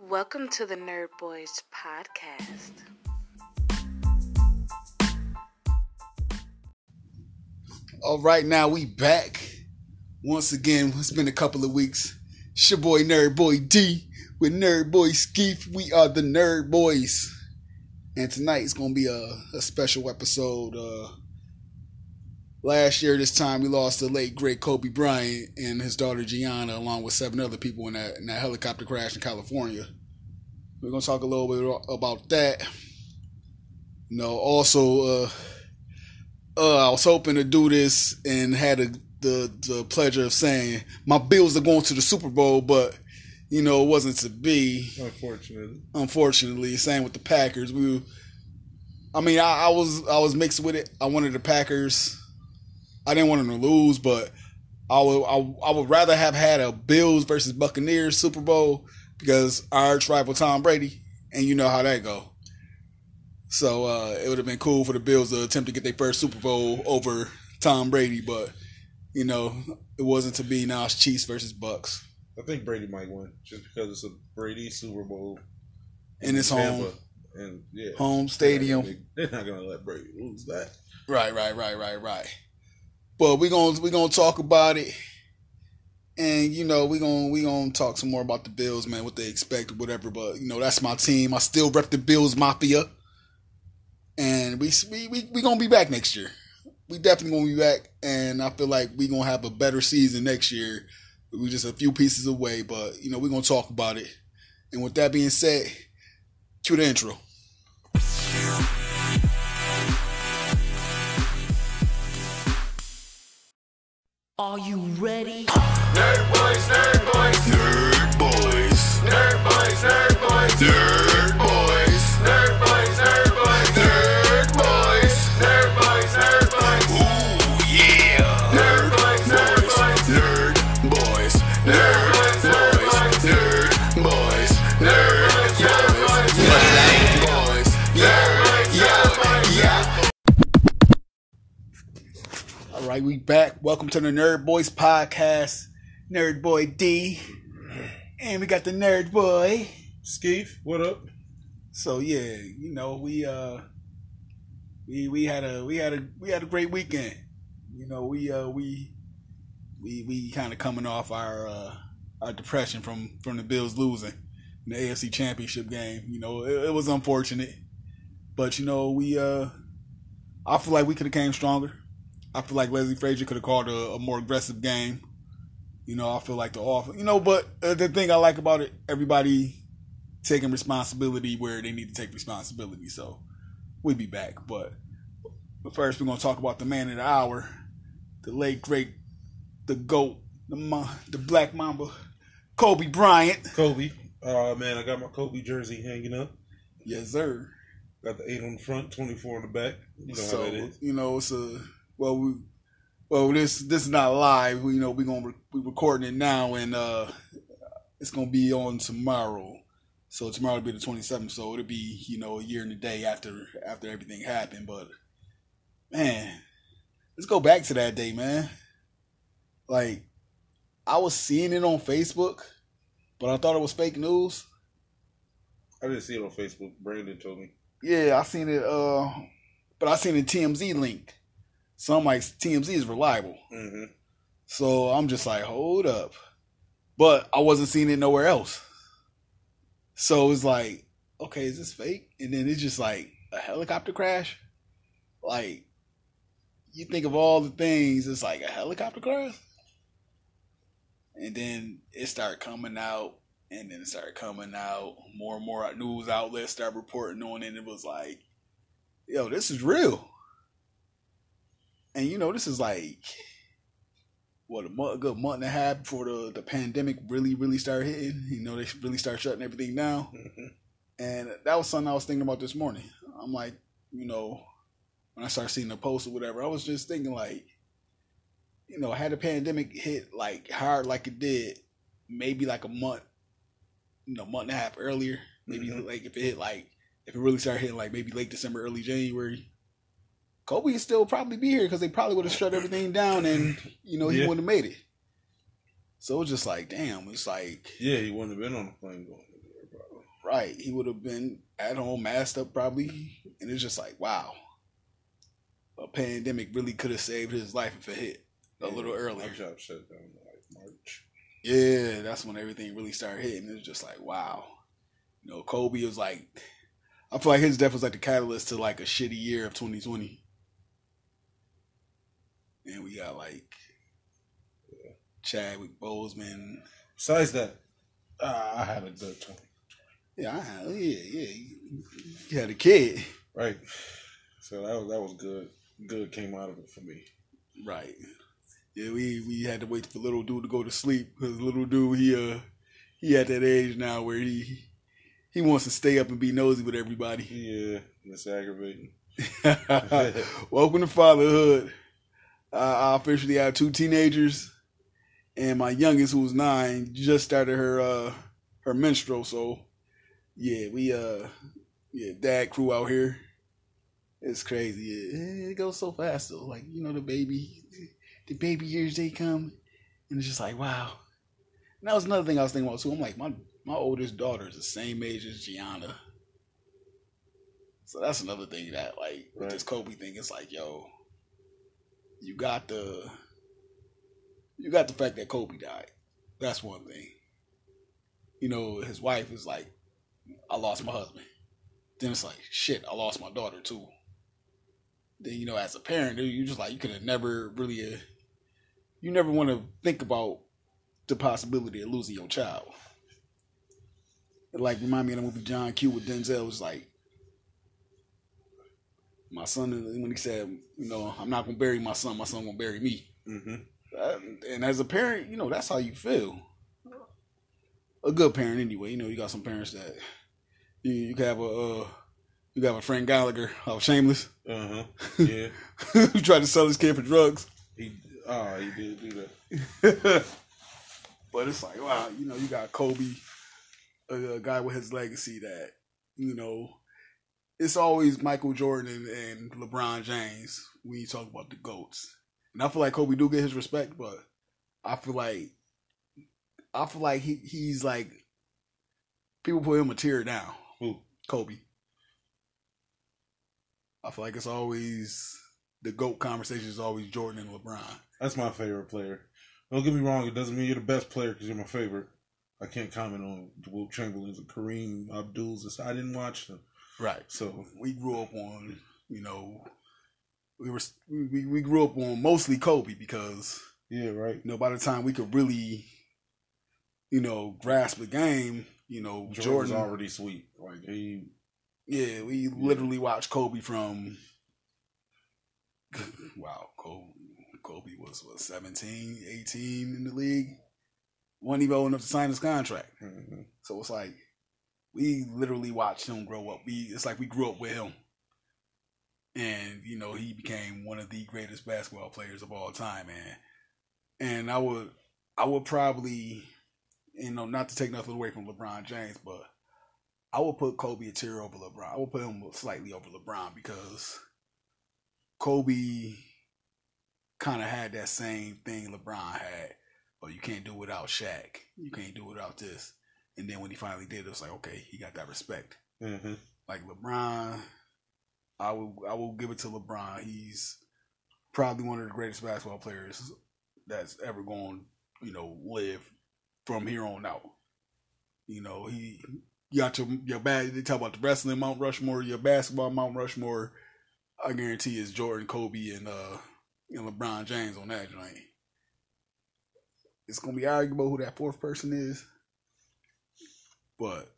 Welcome to the Nerd Boys podcast. All right, now we back once again. It's been a couple of weeks. It's your boy Nerd Boy D with Nerd Boy Skeef. We are the Nerd Boys, and tonight is gonna be a, a special episode. Uh, last year, this time we lost the late great Kobe Bryant and his daughter Gianna, along with seven other people in that in that helicopter crash in California. We're gonna talk a little bit about that. You know, also. Uh, uh, I was hoping to do this and had a, the the pleasure of saying my Bills are going to the Super Bowl, but you know it wasn't to be. Unfortunately, Unfortunately, same with the Packers. We, I mean, I, I was I was mixed with it. I wanted the Packers. I didn't want them to lose, but I would I, I would rather have had a Bills versus Buccaneers Super Bowl because our arch rival Tom Brady, and you know how that go. So uh, it would have been cool for the Bills to attempt to get their first Super Bowl over Tom Brady, but you know it wasn't to be. Now it's Chiefs versus Bucks, I think Brady might win just because it's a Brady Super Bowl and it's home, and yeah, home stadium. They're not gonna let Brady lose that. Right, right, right, right, right. But we gonna we gonna talk about it, and you know we gonna we gonna talk some more about the Bills, man, what they expect, whatever. But you know that's my team. I still rep the Bills Mafia, and we we we, we gonna be back next year. We definitely gonna be back, and I feel like we gonna have a better season next year. We're just a few pieces away, but you know we're gonna talk about it. And with that being said, cue the intro. Are you ready? Nerd boys, nerd right, we back. Welcome to the Nerd Boys podcast. Nerd Boy D, and we got the Nerd Boy. Skeef, what up? So yeah, you know we uh we we had a we had a we had a great weekend. You know we uh we we we kind of coming off our uh our depression from from the Bills losing in the AFC Championship game. You know it, it was unfortunate, but you know we uh I feel like we could have came stronger. I feel like Leslie Frazier could have called a, a more aggressive game. You know, I feel like the off. You know, but uh, the thing I like about it, everybody taking responsibility where they need to take responsibility. So we'll be back. But, but first, we're gonna talk about the man of the hour, the late great, the goat, the Ma- the Black Mamba, Kobe Bryant. Kobe. Uh man, I got my Kobe jersey hanging up. Yes, sir. Got the eight on the front, twenty four on the back. You know so how that is. you know, it's a well, we well this this is not live. We, you know, we're gonna re- we recording it now, and uh it's gonna be on tomorrow. So tomorrow will be the twenty seventh. So it'll be you know a year and a day after after everything happened. But man, let's go back to that day, man. Like I was seeing it on Facebook, but I thought it was fake news. I didn't see it on Facebook. Brandon told me. Yeah, I seen it. Uh, but I seen a TMZ link. So I'm like, TMZ is reliable. Mm-hmm. So I'm just like, hold up. But I wasn't seeing it nowhere else. So it's like, okay, is this fake? And then it's just like a helicopter crash. Like, you think of all the things, it's like a helicopter crash. And then it started coming out, and then it started coming out. More and more news outlets started reporting on it. And it was like, yo, this is real. And you know, this is like what a, month, a good month and a half before the, the pandemic really, really started hitting. You know, they really start shutting everything down. Mm-hmm. And that was something I was thinking about this morning. I'm like, you know, when I started seeing the post or whatever, I was just thinking like, you know, had the pandemic hit like hard like it did, maybe like a month, you know, month and a half earlier. Maybe Mhm. like if it hit like if it really started hitting like maybe late December, early January, Kobe would still probably be here because they probably would have shut everything down and you know he Yeah. wouldn't have made it. So it was just like, damn, it's like Yeah, he wouldn't have been on the plane going. probably. Right. He would have been at home, masked up probably. And it's just like, wow. A pandemic really could have saved his life if it hit a little My earlier. job shut down like March. Yeah, that's when everything really started hitting. It was just like, wow. You know, Kobe was like, I feel like his death was like the catalyst to like a shitty year of 2020. And we got like Chadwick Boseman. Besides that, uh, I had a good time. Yeah, I had, yeah, yeah. You had a kid. Right. So that was that was good. Good came out of it for me. Right. Yeah, we we had to wait for little dude to go to sleep because little dude he uh he at that age now where he he wants to stay up and be nosy with everybody. Yeah, it's aggravating. Welcome to fatherhood. Uh, I officially have two teenagers, and my youngest, who's nine, just started her uh her menstrual. So yeah, we uh yeah dad crew out here. It's crazy. It goes so fast though. Like you know the baby, the baby years they come, and it's just like wow. And that was another thing I was thinking about too. I'm like my my oldest daughter is the same age as Gianna. So that's another thing that like with Right. this Kobe thing, it's like, yo, you got the you got the fact that Kobe died. That's one thing. You know, his wife is like, I lost my husband. Then it's like, shit, I lost my daughter too. Then you know, as a parent, you just like you could have never really, uh, you never want to think about the possibility of losing your child. It like remind me of the movie John Q with Denzel. It was like my son when he said, you know, I'm not gonna bury my son. My son gonna bury me. Mm-hmm. Uh, and as a parent, you know, that's how you feel. A good parent, anyway. You know, you got some parents that you, you can have a uh, you got a Frank Gallagher of Shameless Uh huh. Yeah. who tried to sell his kid for drugs. He. Oh, he did do that. but it's like, wow, you know, you got Kobe, a, a guy with his legacy that, you know, it's always Michael Jordan and LeBron James when you talk about the GOATs. And I feel like Kobe do get his respect, but I feel like I feel like he he's like people put him a tier down. Who? Kobe. I feel like it's always the GOAT conversation is always Jordan and LeBron. That's my favorite player. Don't get me wrong. It doesn't mean you're the best player because you're my favorite. I can't comment on the Wilt Chamberlain's and Kareem Abdul's. I didn't watch them. Right. So we grew up on, you know, we were we, we grew up on mostly Kobe because yeah, right. you know by the time we could really, you know, grasp the game, you know, Jordan Jordan. already sweet. Like he. yeah, we literally watched Kobe from. Wow, Kobe, Kobe was what 17, 18 in the league. wasn't even old enough to sign his contract. mhm. So it's like we literally watched him grow up. We it's like we grew up with him. And, you know, he became one of the greatest basketball players of all time, man. And I would I would probably you know, not to take nothing away from LeBron James, but I would put Kobe a tier over LeBron. I would put him slightly over LeBron because Kobe kind of had that same thing LeBron had. But you can't do without Shaq. You can't do without this. And then when he finally did, it was like, okay, he got that respect. Mhm. Like LeBron, I will I will give it to LeBron. He's probably one of the greatest basketball players that's ever going, you know, live from here on out. You know, he you got your your bad. They talk about the wrestling Mount Rushmore, your basketball Mount Rushmore. I guarantee is Jordan, Kobe, and uh and LeBron James on that joint. It's gonna be arguable who that fourth person is, but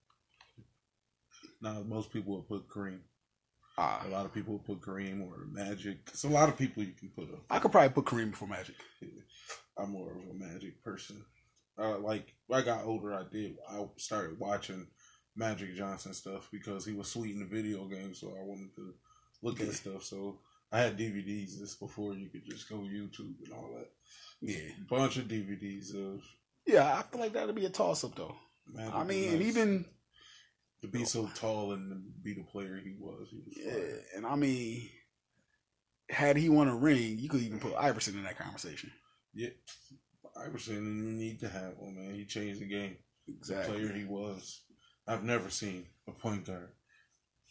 Now most people would put Kareem. uh, A lot of people would put Kareem or Magic. It's a lot of people you can put up. I could probably put Kareem before Magic. I'm more of a Magic person. Uh, like when I got older, I did. I started watching Magic Johnson stuff because he was sweet in the video game, so I wanted to look at stuff. So I had DVDs. This before you could just go YouTube and all that. Yeah, Bunch of DVDs of yeah. I feel like that'd be a toss up though. Magic. I mean, was and even to be so tall and to be the player he was, he was yeah, and I mean, had he won a ring, you could even put mm-hmm. Iverson in that conversation. Yeah, Iverson, you need to have one man. He changed the game. The Exactly. player he was. I've never seen a point guard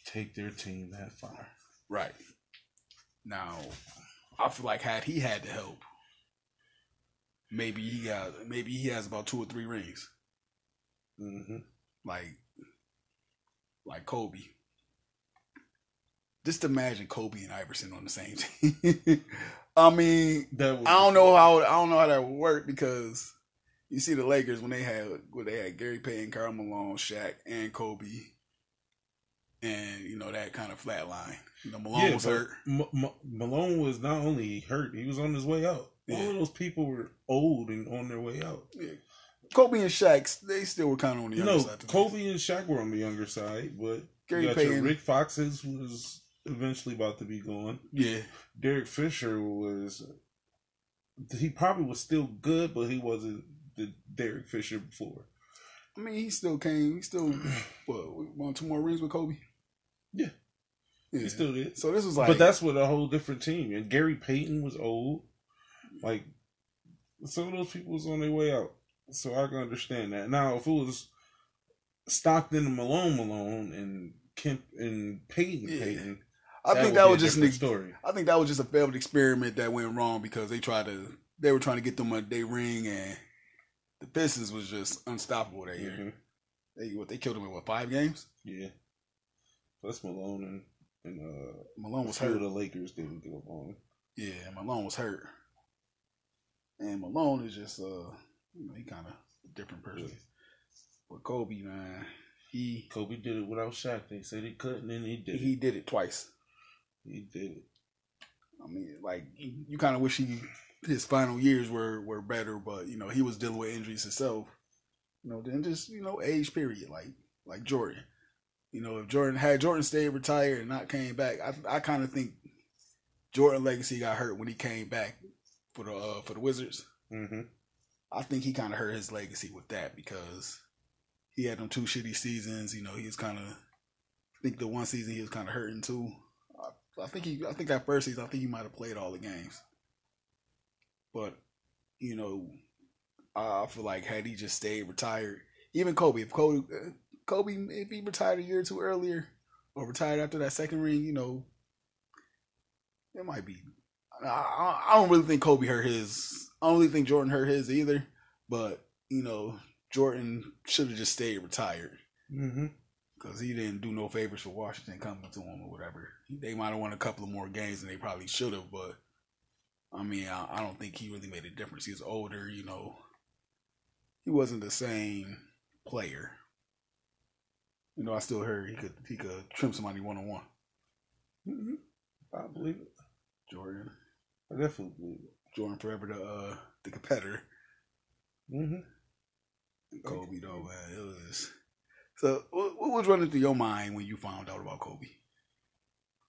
take their team that far. Right. Now, I feel like had he had the help, maybe he got maybe he has about two or three rings. Mm-hmm. Like like Kobe. Just imagine Kobe and Iverson on the same team. I mean, I don't know how I don't know how that would work because you see the Lakers when they had when they had Gary Payton, Karl Malone, Shaq, and Kobe, and you know that kind of flat line. You know, Malone was hurt. M- M- Malone was not only hurt; he was on his way out. All of those people were old and on their way out. Kobe and Shaq, they still were kind of on the You younger know, side. me. Kobe and Shaq were on the younger side, but Gary you Payton. Rick Foxes was eventually about to be gone. Yeah, Derek Fisher was he probably was still good, but he wasn't the Derek Fisher before. I mean, he still came. He still what won two more rings with Kobe. Yeah. yeah. He still did. So this was like, but that's with a whole different team. And Gary Payton was old. Like some of those people was on their way out. So I can understand that. Now if it was Stockton and Malone Malone and Kemp and Payton Yeah. Payton, I think would that was just an, story. I think that was just a failed experiment that went wrong because they tried to they were trying to get them a day ring and the Pistons was just unstoppable that year. Mhm. They what they killed them in what five games? Yeah. Plus Malone and and uh Malone was hurt. the Lakers didn't get along. Yeah, Malone was hurt, and Malone is just uh you know he kind of different person. Yeah. But Kobe man, he Kobe did it without Shaq. They said he couldn't, and he did he it. did it twice. He did it. I mean, like you, kind of wish he his final years were were better, but you know he was dealing with injuries himself. You know, then just you know age period, like like Jordan. You know, if Jordan had Jordan stayed retired and not came back, I I kind of think Jordan legacy got hurt when he came back for the uh, for the Wizards. Mm-hmm. I think he kind of hurt his legacy with that because he had them two shitty seasons. You know, he was kind of. I think the one season he was kind of hurting too. I, I think he. I think that first season, I think he might have played all the games. But, you know, I, feel like had he just stayed retired, even Kobe, if Kobe, Kobe, if he retired a year or two earlier, or retired after that second ring, you know, it might be. I, I don't really think Kobe hurt his. I don't really think Jordan hurt his either. But you know, Jordan should have just stayed retired Mm-hmm. because he didn't do no favors for Washington coming to him or whatever. They might have won a couple of more games than they probably should have, but I mean, I, I don't think he really made a difference. He was older, you know. He wasn't the same player. You know, I still heard he could he could trim somebody one on one. Mm-hmm. I believe it. Jordan, I definitely believe it. Jordan forever the uh the competitor. Mm-hmm. Kobe though, man, it was. So, what, what was running through your mind when you found out about Kobe?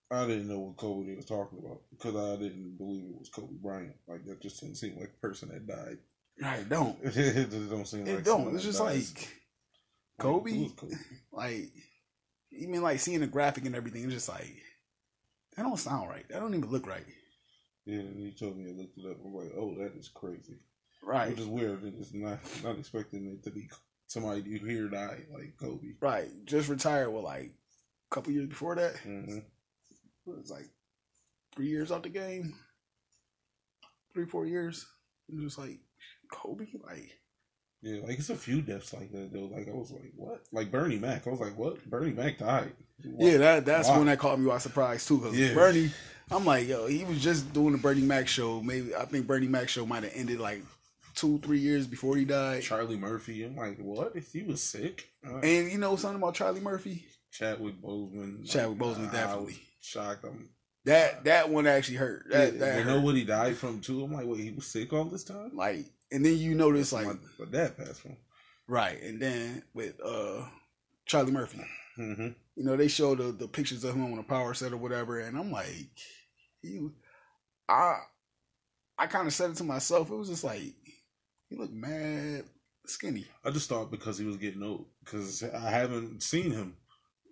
I didn't know what Kobe was talking about because I didn't believe it was Kobe Bryant. Like that just didn't seem like a person that died. Right, don't it just don't seem it like don't. It's just dies. like Like, Kobe? is Kobe? like even like seeing the graphic and everything. It's just like that don't sound right. That don't even look right. Yeah, and he told me I looked it up. I'm like, oh, that is crazy. Right, Which is weird. It's not not expecting it to be somebody you hear die like Kobe. right. Just retired. Well, like a couple years before that, Mm-hmm. it was like three years out the game, three four years. It was just like Kobe, like Yeah, like it's a few deaths like that though. Like I was like, what? Like Bernie Mac. I was like, what? Bernie Mac died. yeah. That that's Wow. when that caught me by surprise too. Because Yeah. Bernie, I'm like, yo, he was just doing the Bernie Mac show. Maybe I think Bernie Mac show might have ended like two three years before he died. Charlie Murphy. I'm like, what? If he was sick? Uh, And you know something about Charlie Murphy? Chadwick Boseman. Chadwick like, Boseman, definitely. shocked. I'm. That that one actually hurt. That, yeah, that you hurt. know what he died from too? I'm like, wait, he was sick all this time? like, and then you notice like dad passed from. right, and then with uh Charlie Murphy, Mm-hmm. you know they show the the pictures of him on a power set or whatever, and I'm like, you, I, I kind of said it to myself. It was just like he looked mad skinny. I just thought because he was getting old, because I haven't seen him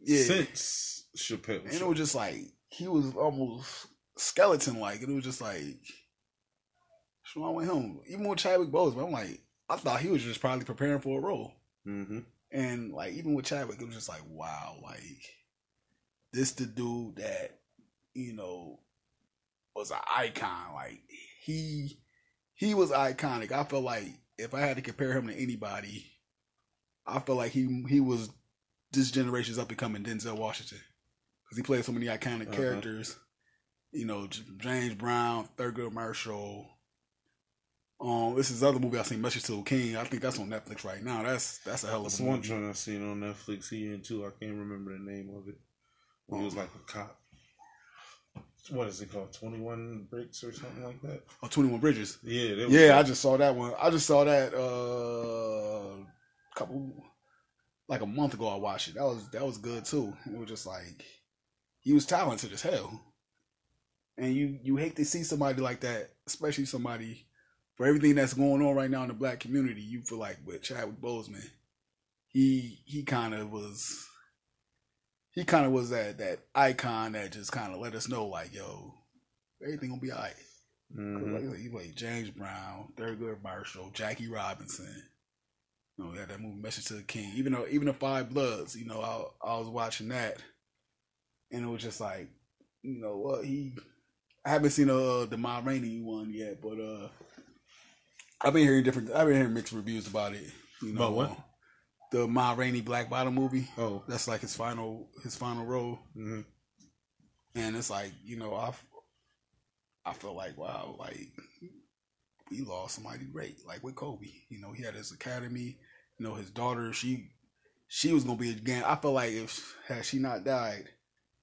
Yeah, since Chappelle. and it was just like he was almost skeleton like, and it was just like, what's wrong with him? Even with Chadwick Boseman, I'm like, I thought he was just probably preparing for a role. Mm-hmm. And like even with Chadwick, it was just like, wow, like this the dude that, you know, was an icon. Like he he was iconic. I feel like if I had to compare him to anybody, I feel like he he was this generation's up and coming Denzel Washington. Because he played so many iconic Uh-huh. characters. You know, James Brown, Thurgood Marshall. Um, this is the other movie I seen, Message to a King. I think that's on Netflix right now. That's that's a hell of That's a one joint I seen on Netflix. He in too. I can't remember the name of it. He was like a cop. What is it called? Twenty One Bricks or something like that. Oh, 21 Bridges. Yeah, that was Yeah, I just saw that one. I just saw that uh couple like a month ago I watched it. That was that was good too. It was just like he was talented as hell. And you you hate to see somebody like that, especially somebody for everything that's going on right now in the black community, you feel like with Chadwick Boseman, he he kind of was he kind of was that that icon that just kind of let us know like, yo, everything gonna be alright. Mhm. Like, you played James Brown, Thurgood Marshall, Jackie Robinson. You know, had that movie Message to the King. Even though even the Five Bloods, you know, I, I was watching that, and it was just like, you know what he. I haven't seen uh the Ma Rainey one yet, but uh, I've been hearing different. I've been hearing mixed reviews about it. You know, About what? the Ma Rainey Black Bottom movie. Oh. That's like his final his final role Mhm. and it's like you know I I feel like wow like we lost somebody great like with Kobe you know he had his academy you know his daughter she she was gonna be a game I feel like if had she not died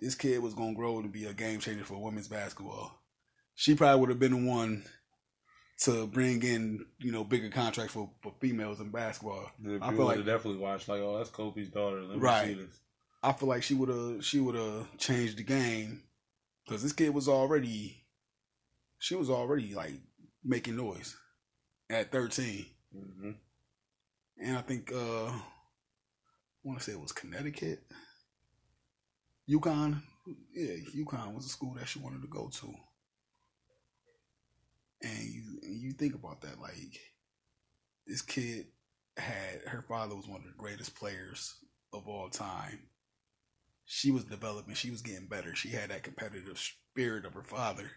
this kid was gonna grow to be a game changer for women's basketball she probably would have been the one to bring in you know bigger contracts for, for females in basketball Yeah, I feel like definitely watched like, oh, that's Kobe's daughter. Let me Right. see this. I feel like she would have she would have changed the game because this kid was already she was already like making noise at 13 hmm and I think uh I want to say it was Connecticut UConn yeah UConn was a school that she wanted to go to and you and you think about that like this kid had her father was one of the greatest players of all time she was developing she was getting better she had that competitive spirit of her father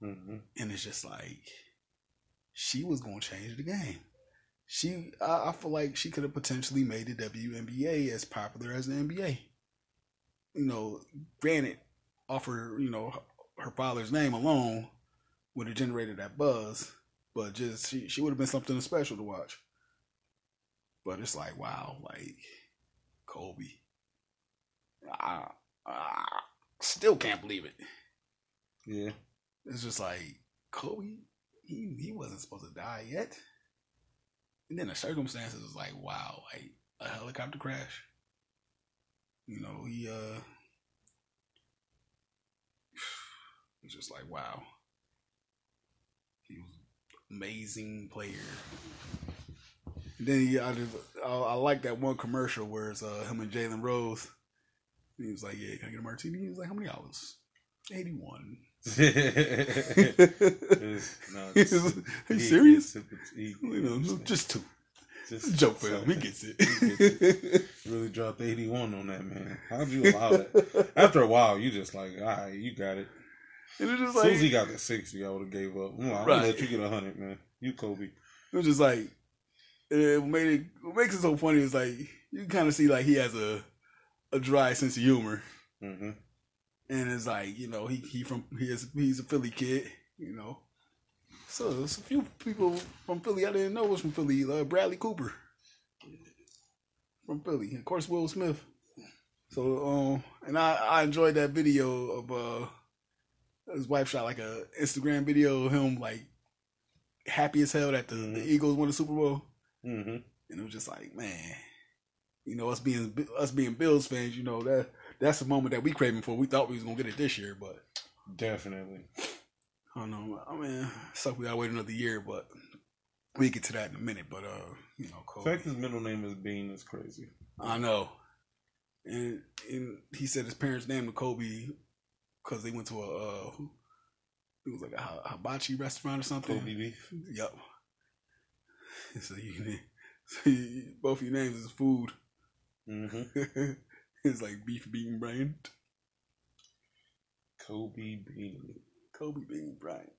hmm and it's just like she was going to change the game. She, I, I feel like she could have potentially made the WNBA as popular as the NBA. You know, granted, off her, you know, her father's name alone would have generated that buzz, but just she, she would have been something special to watch. But it's like, wow, like Kobe. I, I still can't believe it. Yeah. It's just like Kobe, he he wasn't supposed to die yet. And then the circumstances was like, wow, like a helicopter crash. You know, he uh it's just like wow. He was amazing player. And then he, I just I, I like that one commercial where it's uh him and Jalen Rose. And he was like, Yeah, can I get a martini? He was like, How many hours? Eighty one. It's- no, Are you he- serious? it's- he- You know, just two. just Joke for him. He gets it. He gets it. really dropped 81 on that, man. How'd you allow that? After a while, you just like, all right, you got it. And it's just As soon as he got to 60, I would have gave up. I'm like, I'm Right. gonna let you get a 100, man. You Kobe. it was just like it made it what makes it so funny is like you kind of see like he has a a dry sense of humor, hmm and it's like you know he he from he is he's a Philly kid, you know. So there's a few people from Philly I didn't know was from Philly. Uh, Bradley Cooper from Philly, of course Will Smith. So um, and I I enjoyed that video of uh his wife shot like a Instagram video of him like happy as hell that the, the Mhm. Eagles won the Super Bowl. hmm and it was just like, man, you know, us being us being Bills fans, you know that that's the moment that we craving for. We thought we was gonna get it this year, but Definitely. I don't know. I mean, suck we gotta wait another year, but we get to that in a minute. But uh, you know, The Kobe, fact his middle name is Bean is crazy. I know, and and he said his parents named him Kobe because they went to a uh, it was like a hi- hibachi restaurant or something. Kobe beef. Yep. So you can see Both of your names is food. Mm-hmm. it's like beef bean Bryant. Kobe Bean. Kobe Bean Bryant.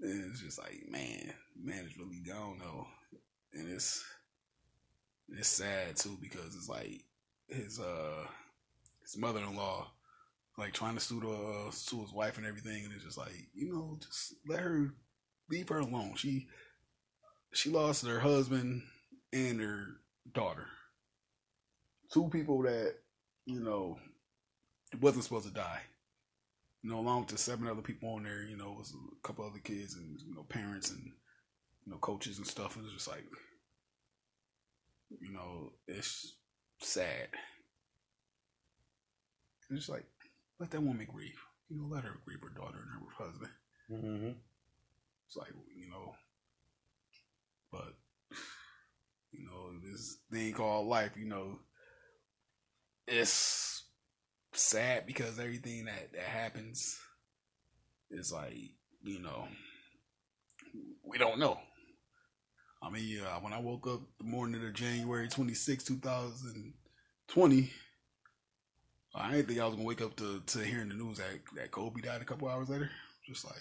it's just like, man, man is really gone though. And it's it's sad too because it's like his uh his mother in law like trying to sue the uh, sue his wife and everything and it's just like, you know, just let her leave her alone. She she lost her husband and her daughter. Two people that, you know, wasn't supposed to die. You know, along with the seven other people on there, you know, it was a couple other kids and you know, parents and you know, coaches and stuff. It was just like you know, it's sad. And it's like, let that woman grieve. You know, let her grieve her daughter and her husband. Mm-hmm. It's like, you know, but, you know, this thing called life, you know, it's sad because everything that, that happens is like, you know, we don't know. I mean, uh, when I woke up the morning of January 26, 2020, I didn't think I was going to wake up to, to hearing the news that, that Kobe died a couple hours later. Just like,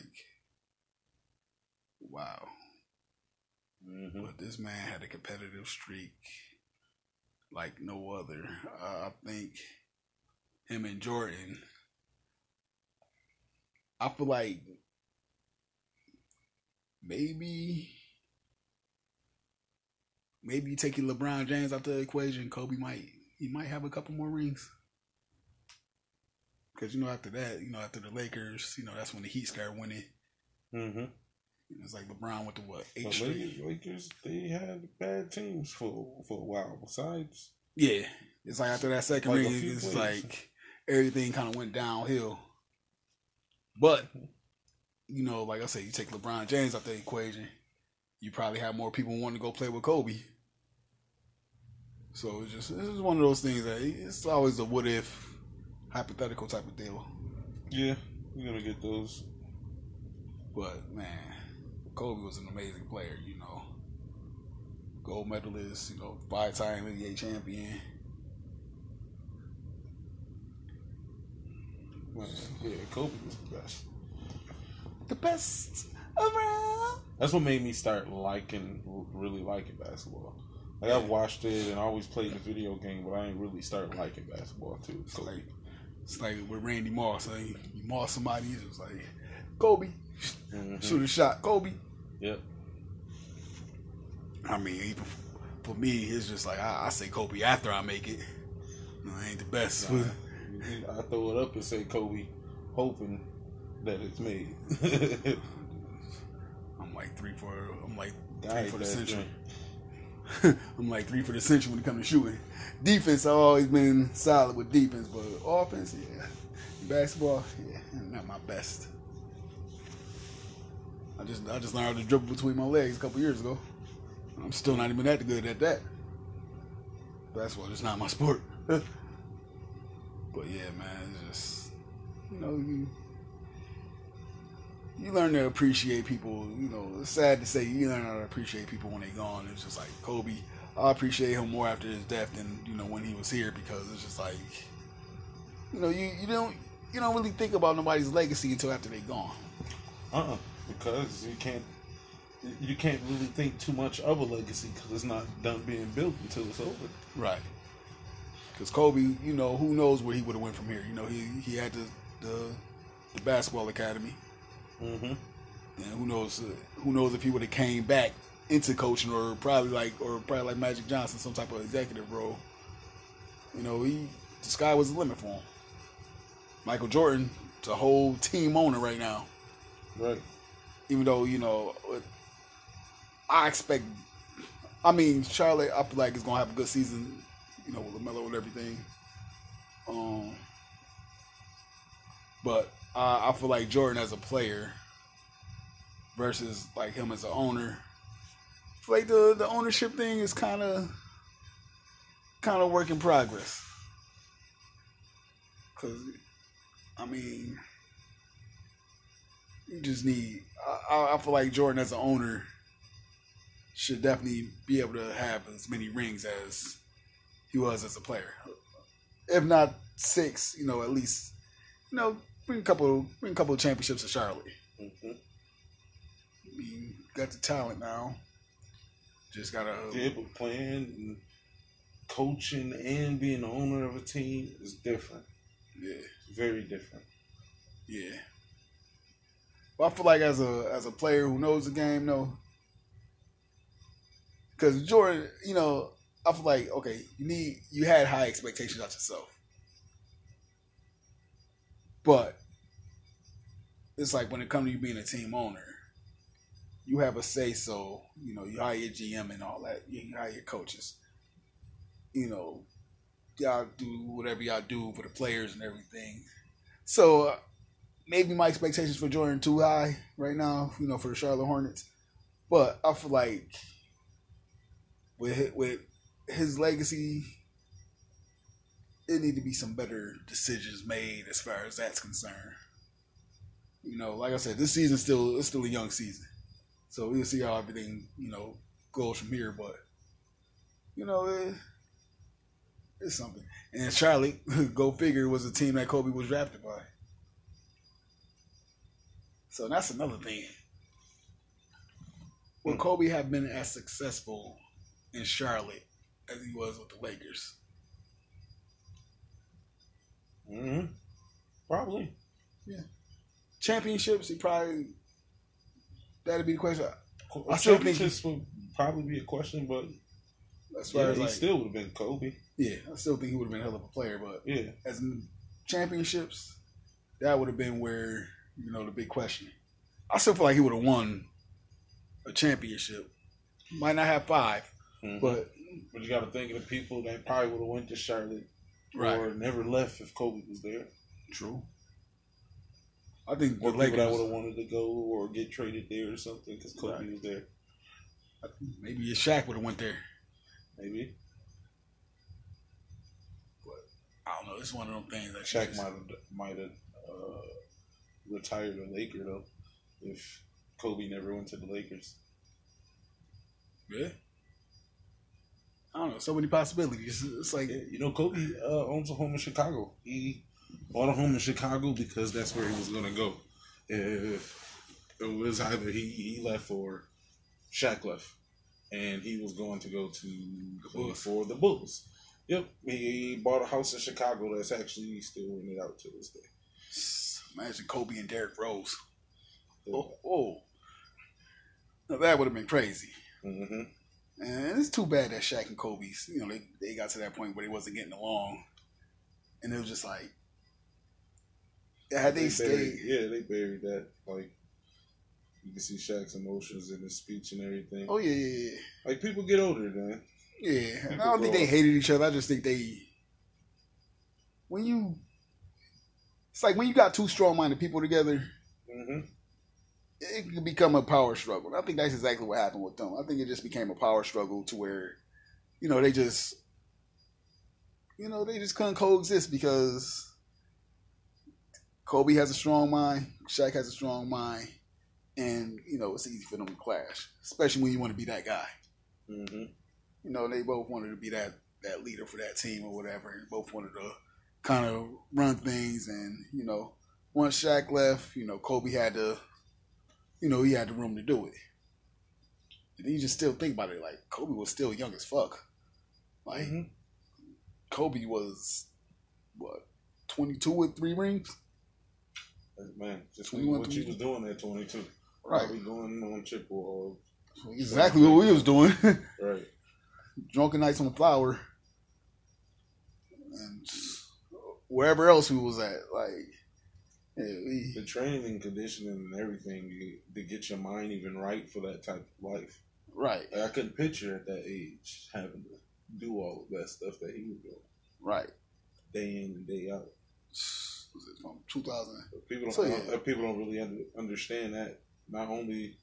wow. Mm-hmm. But this man had a competitive streak like no other. Uh, I think him and Jordan. I feel like maybe maybe taking LeBron James out the equation, Kobe might he might have a couple more rings. Because you know after that, you know after the Lakers, you know that's when the Heat started winning. Mm-hmm. It's like LeBron went to what eight straight. Lakers, Lakers, they had bad teams for for a while. Besides, Yeah, it's like after that second Like ring, it's plays. like everything kind of went downhill. But you know, like I said, you take LeBron James out the equation, you probably have more people wanting to go play with Kobe. So it's just it's just one of those things that it's always a what if hypothetical type of deal. yeah, you're gonna get those. But man, Kobe was an amazing player, you know. Gold medalist, you know, five time NBA champion. Man, yeah, Kobe was the best. The best around. That's what made me start liking, really liking basketball. Like I've watched it and I always played the video game, but I ain't really start liking basketball too. So like it's like with Randy Moss. Like you moss somebody, it's just like Kobe, mhm. shoot a shot, Kobe. Yep. I mean, even for me, it's just like I, I say Kobe after I make it. No, I ain't the best. Nah, I throw it up and say Kobe, hoping that it's made. I'm like three for I'm like three for the century. I'm like three for the century when it comes to shooting. Defense, I've always been solid with defense, but offense, yeah. Basketball, yeah, not my best. I just I just learned how to dribble between my legs a couple years ago. I'm still not even that good at that. Basketball is not my sport. but yeah, man, it's just you know you you learn to appreciate people. You know, it's sad to say you learn how to appreciate people when they're gone. It's just like Kobe. I appreciate him more after his death than you know when he was here because it's just like you know you, you don't you don't really think about nobody's legacy until after they're gone. Uh-uh. Because you can't you can't really think too much of a legacy because it's not done being built until it's over. Right. Because Kobe, you know, who knows where he would have went from here. You know, he he had the the, the basketball academy, Mm-hmm. and who knows uh, who knows if he would have came back into coaching or probably like or probably like Magic Johnson, some type of executive role. You know, he the sky was the limit for him. Michael Jordan, it's a whole team owner right now. Right. even though you know I expect. I mean, Charlotte, I feel like is gonna have a good season. You know, with LaMelo and everything. Um, but uh, I feel like Jordan as a player versus like him as an owner. I feel like the the ownership thing is kind of kind of work in progress. Cause, I mean, you just need. I, I- I feel like Jordan as an owner should definitely be able to have as many rings as he was as a player. If not six, you know, at least you know, bring a couple bring a couple of championships to Charlotte. hmm I mean, got the talent now. Just gotta Yeah, but playing and coaching and being the owner of a team is different. yeah. Very different. Yeah. But I feel like as a as a player who knows the game, though, because Jordan, you know, I feel like okay, you need you had high expectations out yourself, but it's like when it comes to you being a team owner, you have a say so. You know, you hire your GM and all that. You hire your coaches. You know, y'all do whatever y'all do for the players and everything. So uh, maybe my expectations for Jordan too high right now, you know, for the Charlotte Hornets. But I feel like with with his legacy, it need to be some better decisions made as far as that's concerned. You know, like I said, this season still it's still a young season, so we'll see how everything you know goes from here. But you know, it, it's something. And Charlotte, go figure, was a team that Kobe was drafted by. So that's another thing. Would hmm. Kobe have been as successful in Charlotte as he was with the Lakers? Hmm Probably. Yeah. Championships, he probably that'd be the question. I I still think this would probably be a question, but As far yeah, as he like, still would have been Kobe. yeah, I still think he would have been a hell of a player. But Yeah. as in championships, that would have been where you know the big question. I still feel like he would have won a championship. Might not have five, Mhm. but But you got to think of the people that probably would have went to Charlotte Right. or never left if Kobe was there. true. I think the Or people that would have wanted to go or get traded there or something because Kobe Right. was there. maybe a Shaq would have went there. Maybe But I don't know. It's one of them things that Shaq might have might have uh, retired a Laker though if Kobe never went to the Lakers. Yeah. Don't know. So many possibilities. It's like you know, Kobe uh, owns a home in Chicago. He bought a home in Chicago because that's where he was going to go. If it was either he, he left or Shaq left, and he was going to go to Bulls. for the Bulls. Yep, he bought a house in Chicago that's actually still rented out to this day. imagine Kobe and Derrick Rose. Yeah. Oh, oh. Now, that would have been crazy. hmm And it's too bad that Shaq and Kobe's, you know, they, they got to that point where they wasn't getting along. And it was just like, had they, buried, stayed, yeah, they buried that. Like you can see Shaq's emotions in his speech and everything. oh yeah, yeah, yeah. Like people get older, man. Yeah, and I don't think they hated each other. I just think they, when you, it's like when you got two strong-minded people together, hmm it could become a power struggle. And I think that's exactly what happened with them. I think it just became a power struggle to where, you know, they just, you know, they just couldn't coexist because Kobe has a strong mind, Shaq has a strong mind, and you know it's easy for them to clash, especially when you want to be that guy. hmm You know, they both wanted to be that that leader for that team or whatever, and both wanted to kind of run things. And you know, once Shaq left, you know, Kobe had to, you know, he had the room to do it. And you just still think about it, like Kobe was still young as fuck. Like Mhm. Kobe was what twenty two with three rings, Man, just 21, what you was doing at 22. right? Probably going on triple Exactly what we was doing. right. Drunken nights on the flower, and wherever else we was at, like. Yeah, we, The training and conditioning and everything you, to get your mind even right for that type of life. right, Like, I couldn't picture at that age having to do all of that stuff that he was doing right. day in and day out. Was it from 2000? People don't So, yeah. uh, people don't really under, understand that not only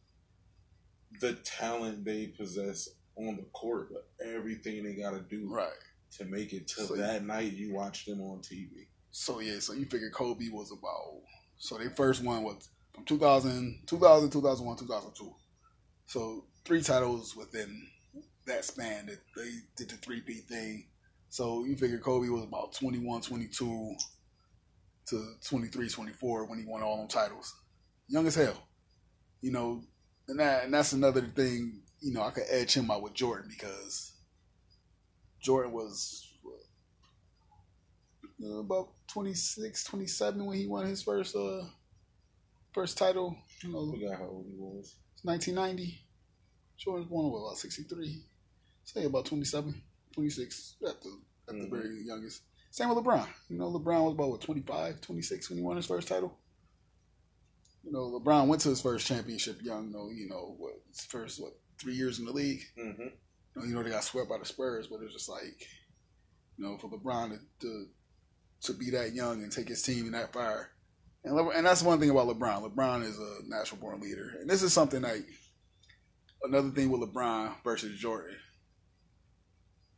the talent they possess on the court, but everything they got to do Right. to make it to So, that night you watch them on TV. So yeah, so you figure Kobe was about so they first one was from 2000, 2000, 2001, 2002. So three titles within that span that they did the three-peat thing. So you figure Kobe was about 21, 22 to 23, 24 when he won all them titles. Young as hell. You know, and that and that's another thing, you know, I could edge him out with Jordan because Jordan was what, uh, about 26, 27 when he won his first uh first title. You know, I forgot how old he was. 1990. Jordan's born what, about 63. Say about 27, 26 at the at the Mhm. very youngest. Same with LeBron. You know, LeBron was about what 25, 26 when he won his first title. You know, LeBron went to his first championship young. Though you know what his first what three years in the league. Mm-hmm. You know, you know they got swept by the Spurs, but it's just like, you know, for LeBron to to, to be that young and take his team in that fire, and Le- and that's one thing about LeBron. LeBron is a natural born leader, and this is something like another thing with LeBron versus Jordan.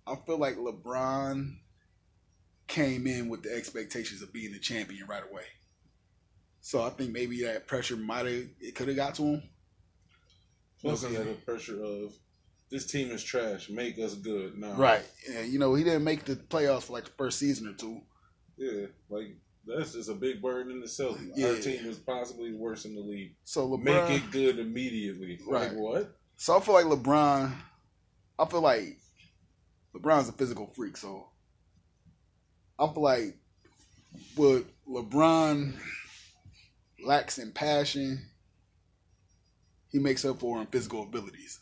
I feel like LeBron came in with the expectations of being the champion right away. So I think maybe that pressure might have it could have got to him. Plus, he had the pressure of this team is trash. Make us good. Nah. Right. Yeah, you know, he didn't make the playoffs for like the first season or two. Yeah. Like that's just a big burden in itself. Yeah. Our team is possibly worse in the league. So LeBron Make it good immediately. Right. Like what? So I feel like LeBron I feel like LeBron's a physical freak, so I feel like what LeBron lacks in passion, he makes up for in physical abilities.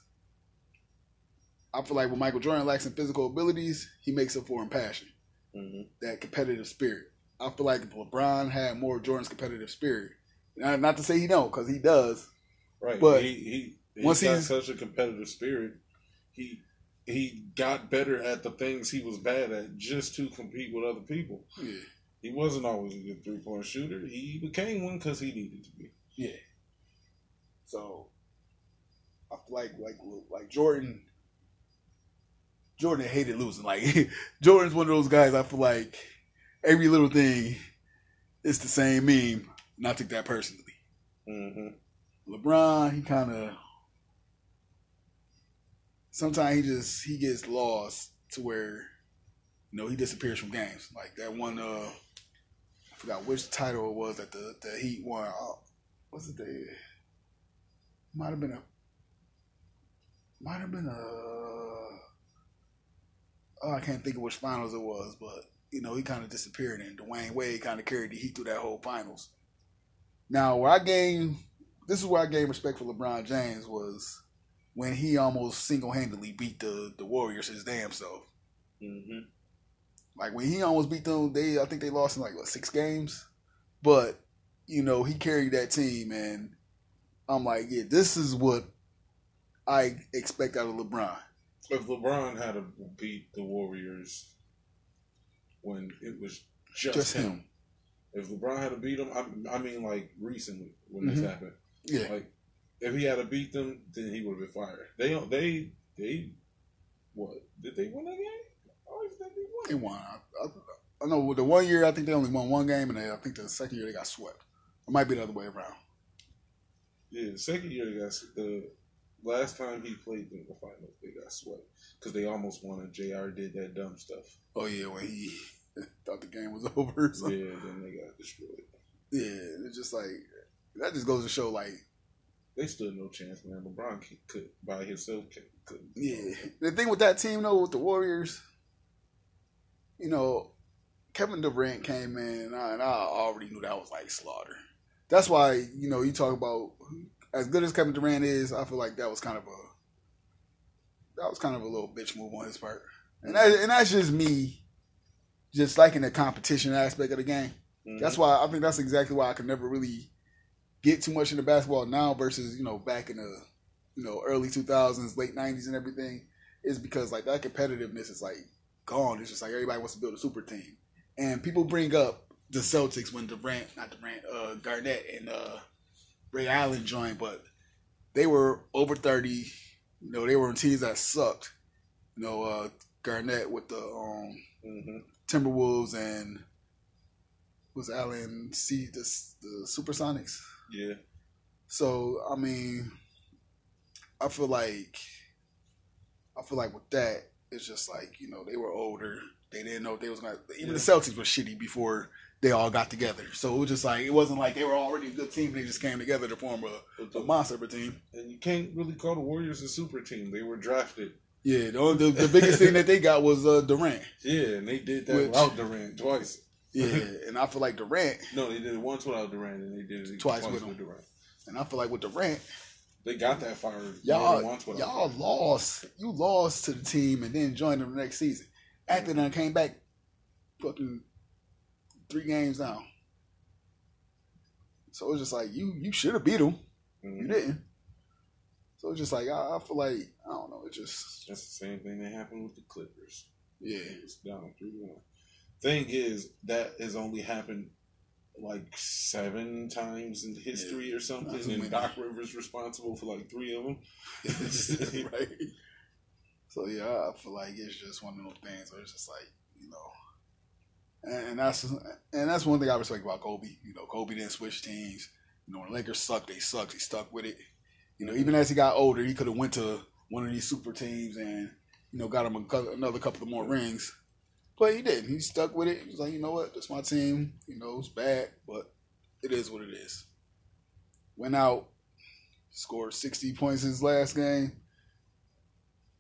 I feel like what Michael Jordan lacks in physical abilities, he makes up for in passion. Mm-hmm. that competitive spirit. I feel like if LeBron had more of Jordan's competitive spirit, not, not to say he don't, because he does. Right. But he he he's once got he's- such a competitive spirit. He he got better at the things he was bad at just to compete with other people. Yeah, He wasn't always a good three point shooter. He became one because he needed to be. yeah. So I feel like like like Jordan. Jordan hated losing. Like Jordan's one of those guys. I feel like every little thing is the same meme. And I took that personally. Mm-hmm. LeBron, he kind of sometimes he just he gets lost to where you know he disappears from games. Like that one, uh, I forgot which title it was that the the Heat won. Uh, what's it? The might have been a might have been a oh I can't think of which finals it was, but you know he kind of disappeared and Dwyane Wade kind of carried the Heat through that whole finals. Now where I gained this is where I gained respect for LeBron James was when he almost single handedly beat the the Warriors his damn self. Mm-hmm. Like when he almost beat them, they I think they lost in like what six games, but you know he carried that team, and I'm like, yeah, this is what I expect out of LeBron. If LeBron had to beat the Warriors when it was just, Just him. him. if LeBron had to beat them, I, I mean, like recently when Mhm. this happened, Yeah, like if he had to beat them, then he would have been fired. They don't. they they what did they win that game? I always think they won. they won. I, I, I know the one year I think they only won one game, and then I think the second year they got swept. It might be the other way around. Yeah, the second year they got the last time he played in the finals, they got swept because they almost won and J.R. did that dumb stuff. Oh yeah, when he thought the game was over. So. Yeah, then they got destroyed. Yeah, it's just like that just goes to show like They stood no chance, man. LeBron could, could by himself could yeah. The thing with that team though, with the Warriors, you know, Kevin Durant came in and I, and I already knew that was like slaughter. That's why, you know, you talk about as good as Kevin Durant is, I feel like that was kind of a that was kind of a little bitch move on his part. And that, and that's just me just liking the competition aspect of the game. Mhm. That's why I think that's exactly why I could never really get too much into basketball now versus you know back in the you know early two thousands, late nineties, and everything. Is because like that competitiveness is like gone. It's just like everybody wants to build a super team, and people bring up the Celtics when Durant, not Durant, uh, Garnett and uh, Ray Allen joined, but they were over thirty. You know, they were on teams that sucked. You know, uh, Garnett with the um, Mhm. Timberwolves and was Allen C the the Supersonics. Yeah, So I mean, I feel like I feel like with that, it's just like you know they were older. They didn't know they was gonna. Even the Celtics were shitty before they all got together. So it was just like it wasn't like they were already a good team. They just came together to form a, a monster team. And you can't really call the Warriors a super team. They were drafted. Yeah, the, only- the, the biggest thing that they got was uh, Durant. Yeah, and they did that Which- without Durant twice. Yeah, and I feel like Durant, No, they did it once without Durant, and they did it Twice twice, with with. Durant. and I feel like with Durant, They got that fire y'all y'all lost. You lost to the team and then joined them the next season. After then came back, fucking three games down. So it's just like you you should have beat them. You Mhm. didn't. So it's just like I, I feel like I don't know. It just That's the same thing that happened with the Clippers. yeah. It's down three one. Thing is, that has only happened like seven times in history or something, and many. Doc Rivers responsible for like three of them. right. So yeah, I feel like it's just one of those things where it's just like you know, and, that's and that's one thing I respect about Kobe. You know, Kobe didn't switch teams. You know, when Lakers sucked, they sucked. He stuck with it. You know, even as he got older, he could have went to one of these super teams and you know got him a, another couple of more rings. But he didn't. He stuck with it. He was like, you know what, that's my team. You know, it's bad, but it is what it is. Went out, scored sixty points his last game,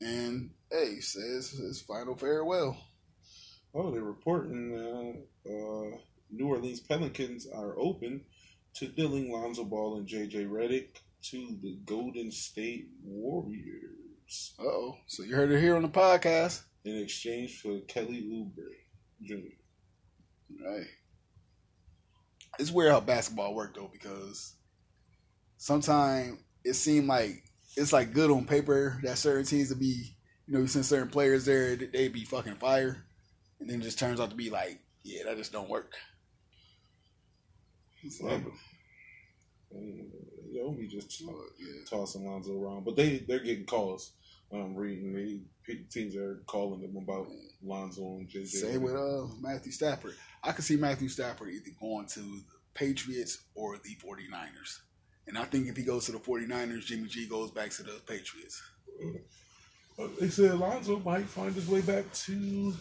and hey, says his final farewell. Oh, they're reporting uh, uh, New Orleans Pelicans are open to dealing Lonzo Ball and JJ Redick to the Golden State Warriors Uh oh. So you heard it here on the podcast. in exchange for Kelly Oubre Jr. Right. It's weird how basketball worked though, because sometimes it seemed like it's like good on paper that certain teams to be, you know, since certain players there, they'd be fucking fire, and then it just turns out to be like, yeah, that just don't work. It's like, you know, we just uh, yeah. tossing Lonzo around, but they they're getting calls. I'm reading they teams are calling them about Lonzo and JJ. Same with uh Matthew Stafford. I could see Matthew Stafford either going to the Patriots or the 49ers. And I think if he goes to the 49ers, Jimmy G goes back to the Patriots. Uh, They said Lonzo might find his way back to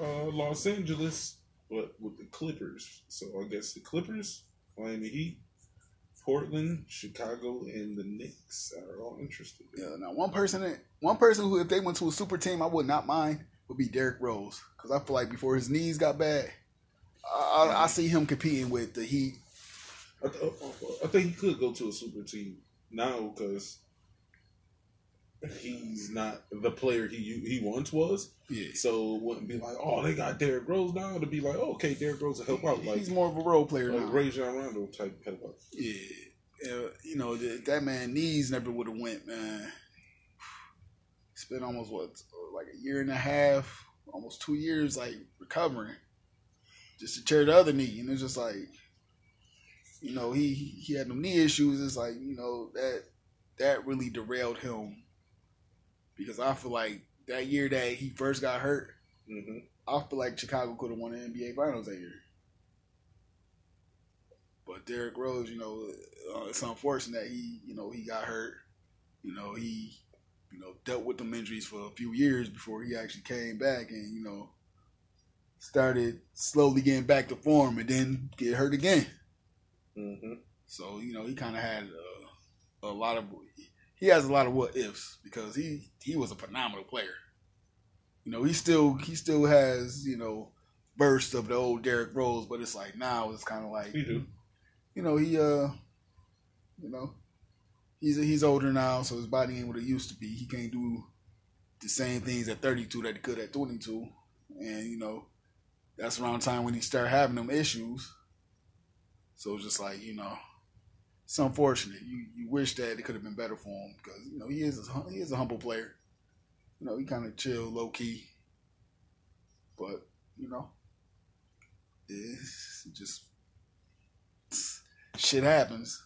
uh, Los Angeles, but with the Clippers. So I guess the Clippers, Miami Heat, Portland, Chicago, and the Knicks are all interested. Yeah, now one person that one person who if they went to a super team I would not mind would be Derrick Rose. Because I feel like before his knees got bad, I, I, I see him competing with the Heat. I, th- I think he could go to a super team now because he's not the player he he once was. Yeah. So it wouldn't be like, oh, they got Derrick Rose now. To be like, oh, okay, Derrick Rose will help out, like He's more of a role player like now. Rajon Rondo type help out. Yeah, Uh, you know that, that man knees never would have went, man. Spent almost what like a year and a half, almost two years, like recovering, just to tear the other knee, and it's just like, you know, he he had no knee issues. It's like you know that that really derailed him because I feel like that year that he first got hurt, hmm I feel like Chicago could have won the NBA Finals that year. But Derrick Rose, you know, uh, it's unfortunate that he, you know, he got hurt. You know, he, you know, dealt with them injuries for a few years before he actually came back and, you know, started slowly getting back to form and then get hurt again. hmm So, you know, he kind of had uh, a lot of, he has a lot of what ifs because he, he was a phenomenal player. You know, he still, he still has, you know, bursts of the old Derrick Rose, but it's like now it's kind of like, you know, he uh you know, he's he's older now, so his body ain't what it used to be. He can't do the same things at 32 that he could at 22. And you know, that's around the time when he start having them issues. So it's just like, you know, it's unfortunate. You you wish that it could have been better for him because you know, he is a, he is a humble player. You know, he kind of chill, low key. But, you know, it's just shit happens.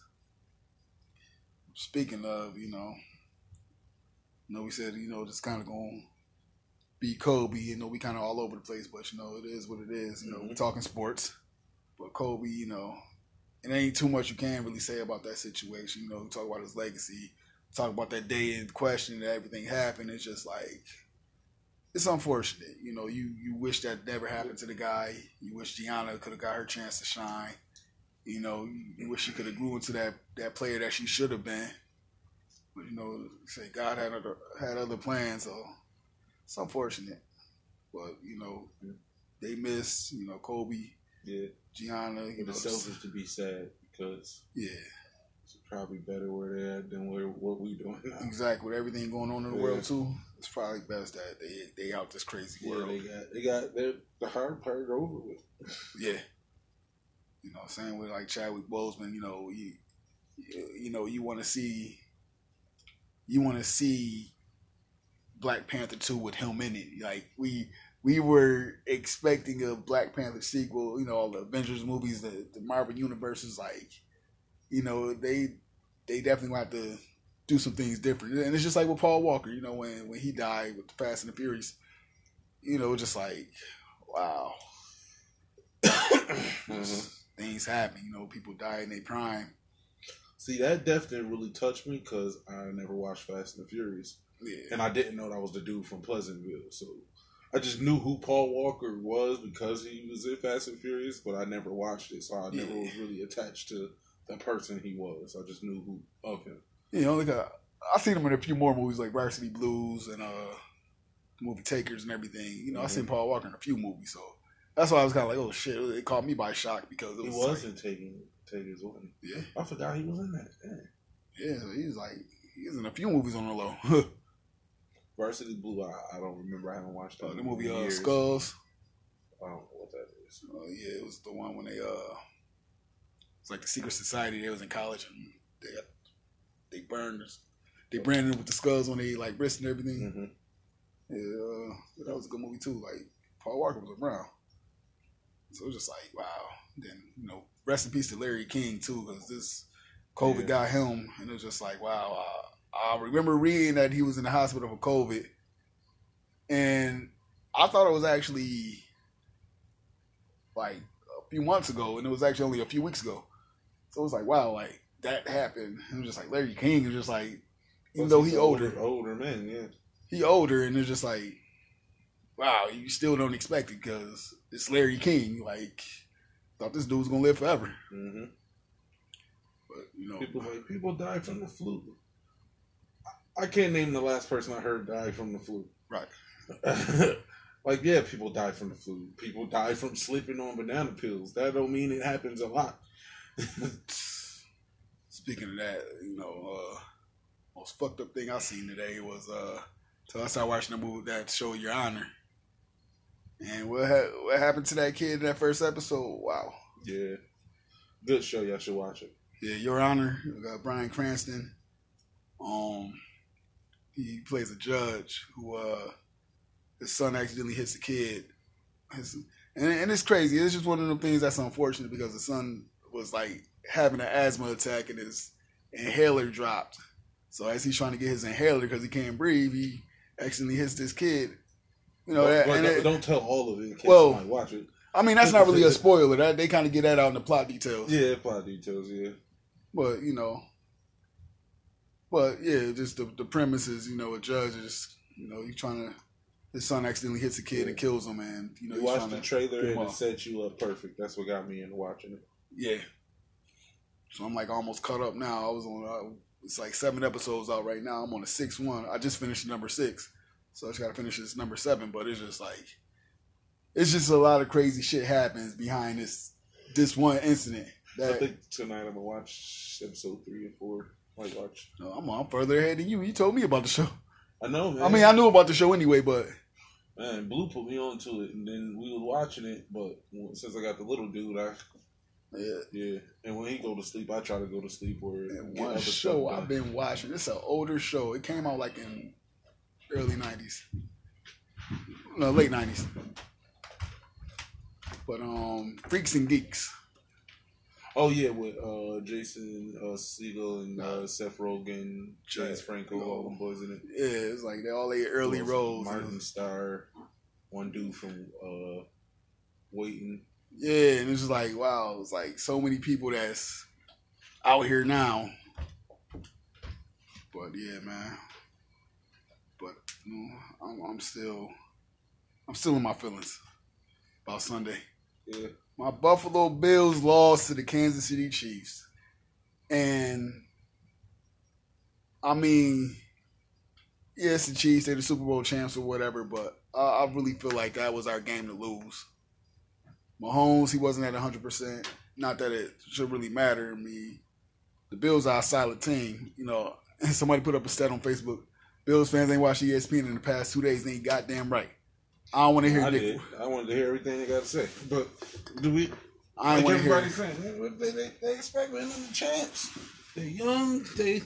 Speaking of, you know, you know, we said, you know, just kind of going be Kobe. You know, we kind of all over the place, but, you know, it is what it is. You know, we're mm-hmm. talking sports. But Kobe, you know, it ain't too much you can really say about that situation. You know, we talk about his legacy, talk about that day in question that everything happened. It's just like it's unfortunate. You know, you you wish that never happened to the guy. You wish Gianna could have got her chance to shine. You know, you, you wish she could have grew into that that player that she should have been. But you know, say God had other had other plans, so it's unfortunate. But you know, they miss. You know, Kobe, Yeah, Gianna. You but know, it's selfish to be sad because yeah, it's probably better where they're at than where what we doing now. exactly. With everything going on in the Yeah. world too, it's probably best that they they out this crazy Yeah, world. they got they got their the hard part over with. Yeah. You know, same with like Chadwick Boseman, you know, you you know, you want to see you want to see Black Panther 2 with him in it. Like we we were expecting a Black Panther sequel, you know, all the Avengers movies, the, the Marvel universe is like you know, they they definitely want to do some things different. And it's just like with Paul Walker, you know, when when he died with the Fast and the Furious, you know, just like wow mm-hmm. things happen. You know, people die in their prime. See, that death didn't really touch me because I never watched Fast and the Furious, Yeah, and I didn't know that was the dude from Pleasantville. So I just knew who Paul Walker was because he was in Fast and Furious, but I never watched it, so I never Yeah. was really attached to the person he was. I just knew who of him. you know, like uh, I seen him in a few more movies like Varsity Blues and uh, movie Takers and everything. You know, I seen Mhm. Paul Walker in a few movies, so that's why I was kind of like, oh shit, it caught me by shock because it was like- wasn't taking Taker's one. yeah, I forgot he was in that. Yeah. So he was like, he was in a few movies on the low. Varsity Blue, I, I don't remember. I haven't watched that Uh, the movie uh, years. Skulls. I don't know what that is. Uh, yeah, it was the one when they uh, it's like the secret society. They was in college and they got, they burned they branded them with the skulls on their like wrist and everything. hmm Yeah, uh, that was a good movie too. Like Paul Walker was around, so it was just like wow. Then you know, rest in peace to Larry King too, because this COVID Yeah. got him, and it was just like wow. Uh, I remember reading that he was in the hospital for COVID, and I thought it was actually like a few months ago, and it was actually only a few weeks ago. So it was like wow, like that happened. And it was just like Larry King is just like, even though He's he an older, older man, yeah. he older, and it's just like, wow, you still don't expect it because it's Larry King. Like, thought this dude was gonna live forever, hmm but you know, People like people die from the flu. I- can't name the last person I heard die from the flu. right? like yeah, people die from the flu. People die from sleeping on banana pills. That don't mean it happens a lot. Speaking of that, you know, uh, most fucked up thing I seen today was uh, so I started watching the movie that show Your Honor, and what ha- what happened to that kid in that first episode? Wow. yeah, good show. Y'all should watch it. Yeah, Your Honor. We got Bryan Cranston. Um, he plays a judge who uh his son accidentally hits a kid. His, and and it's crazy. It's just one of them things that's unfortunate because the son was like having an asthma attack and his inhaler dropped. So as he's trying to get his inhaler because he can't breathe, he accidentally hits this kid. You know, that, But and don't, it- don't tell all of it in case Well- watch it. I mean that's not really a spoiler. That they kind of get that out in the plot details. Yeah, plot details. Yeah, But you know, but yeah, just the the premise is you know a judge is you know he's trying to his son accidentally hits a kid and kills him, and you know you he's watched trying the to trailer and it set you up perfect. That's what got me into watching it. yeah. So I'm like almost caught up now. I was on uh, it's like seven episodes out right now. I'm on the sixth one. I just finished number six, so I just got to finish this number seven. But it's just like it's just a lot of crazy shit happens behind this this one incident. I think tonight I'm gonna watch episode three and four. Like watch. No, I'm I'm further ahead than you. You told me about the show. I know, man. I mean, I knew about the show anyway, but Man, Blue put me onto it, and then we was watching it. But since I got the little dude, I yeah. yeah. And when he go to sleep, I try to go to sleep or And one show I've been watching. It's an older show. It came out like in early '90s, no, late '90s. But um, Freaks and Geeks. Oh yeah, with uh, Jason uh, Segel and uh, Seth Rogen, James. Franco, all them boys in it. Yeah, it's like they all their early roles. Martin Starr, one dude from uh, Waiting. Yeah, and it's just like wow, it's like so many people that's out here now. But yeah, man. But you know, I'm, I'm still, I'm still in my feelings about Sunday. Yeah. My Buffalo Bills lost to the Kansas City Chiefs, and I mean, it's the Chiefs. They're the Super Bowl champs or whatever, but I, I really feel like that was our game to lose. Mahomes, he wasn't at 100. percent Not that it should really matter to me. The Bills are a solid team, you know. Somebody put up a stat on Facebook. Bills fans ain't watched ESPN in the past two days. They ain't goddamn right. I don't want to hear I Nick. did. I wanted to hear everything they got to say. But do we? I ain't like want to hear. everybody saying, what they, they, they expect winning the champs. They're young. They,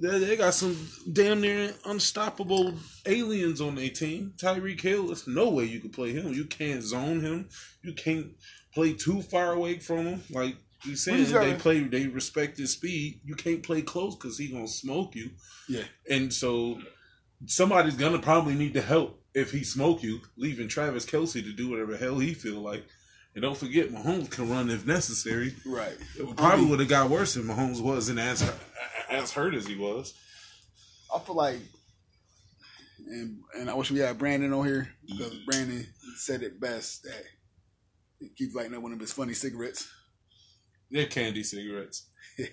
they they got some damn near unstoppable aliens on their team. Tyreek Hill, there's no way you could play him. You can't zone him. You can't play too far away from him. Like you saying, he's got- they play. They respect his speed. You can't play close because he gonna smoke you. Yeah. And so somebody's gonna probably need to help if he smoke you, leaving Travis Kelce to do whatever hell he feel like. And don't forget, Mahomes can run if necessary. Right. It probably would have got worse if Mahomes wasn't as as hurt as he was. I feel like, and and I wish we had Brandon on here because mm-hmm. Brandon said it best that he keeps lighting up one of his funny cigarettes. They're candy cigarettes.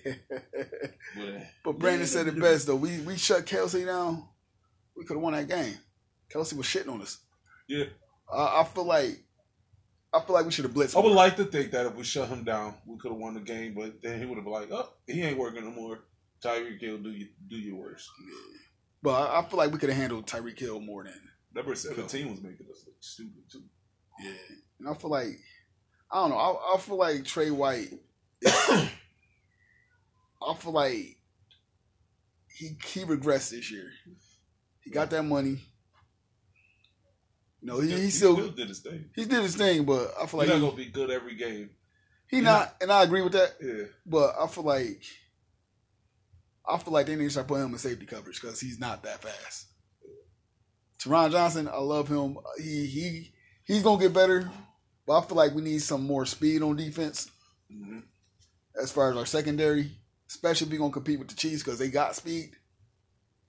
But, But Brandon said it best though. We we shut Kelce down. We could have won that game. Kelce was shitting on us. yeah, I, I feel like I feel like we should have blitzed. I would like to think that if we shut him down, we could have won the game. But then he would have been like, "Oh, he ain't working no more." Tyreek Hill, do you do your worst. but I, I feel like we could have handled Tyreek Hill more than Number seventeen was making us look stupid too. yeah. And I feel like I don't know. I, I feel like Trey White. I feel like he he regressed this year. He got that money. You know, he, he still did his thing. he did his thing, but I feel like He's not gonna be good every game. he not, and I agree with that. Yeah, But I feel like I feel like they need to start putting him in safety coverage because he's not that fast. Taron Johnson, I love him. He he he's gonna get better, but I feel like we need some more speed on defense hmm as far as our secondary, especially if we're gonna compete with the Chiefs because they got speed.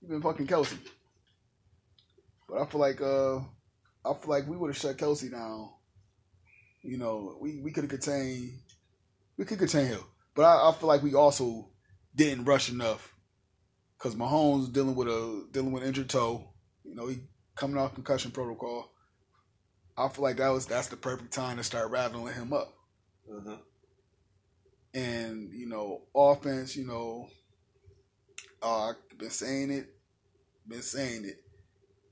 Even fucking Kelce. But I feel like uh I feel like we would have shut Kelce down. You know, we, we could have contained we could contain him. But I, I feel like we also didn't rush enough. Cause Mahomes dealing with a dealing with injured toe. You know, he coming off concussion protocol. I feel like that was that's the perfect time to start rattling him up uh-huh. and you know offense you know uh, i've been saying it been saying it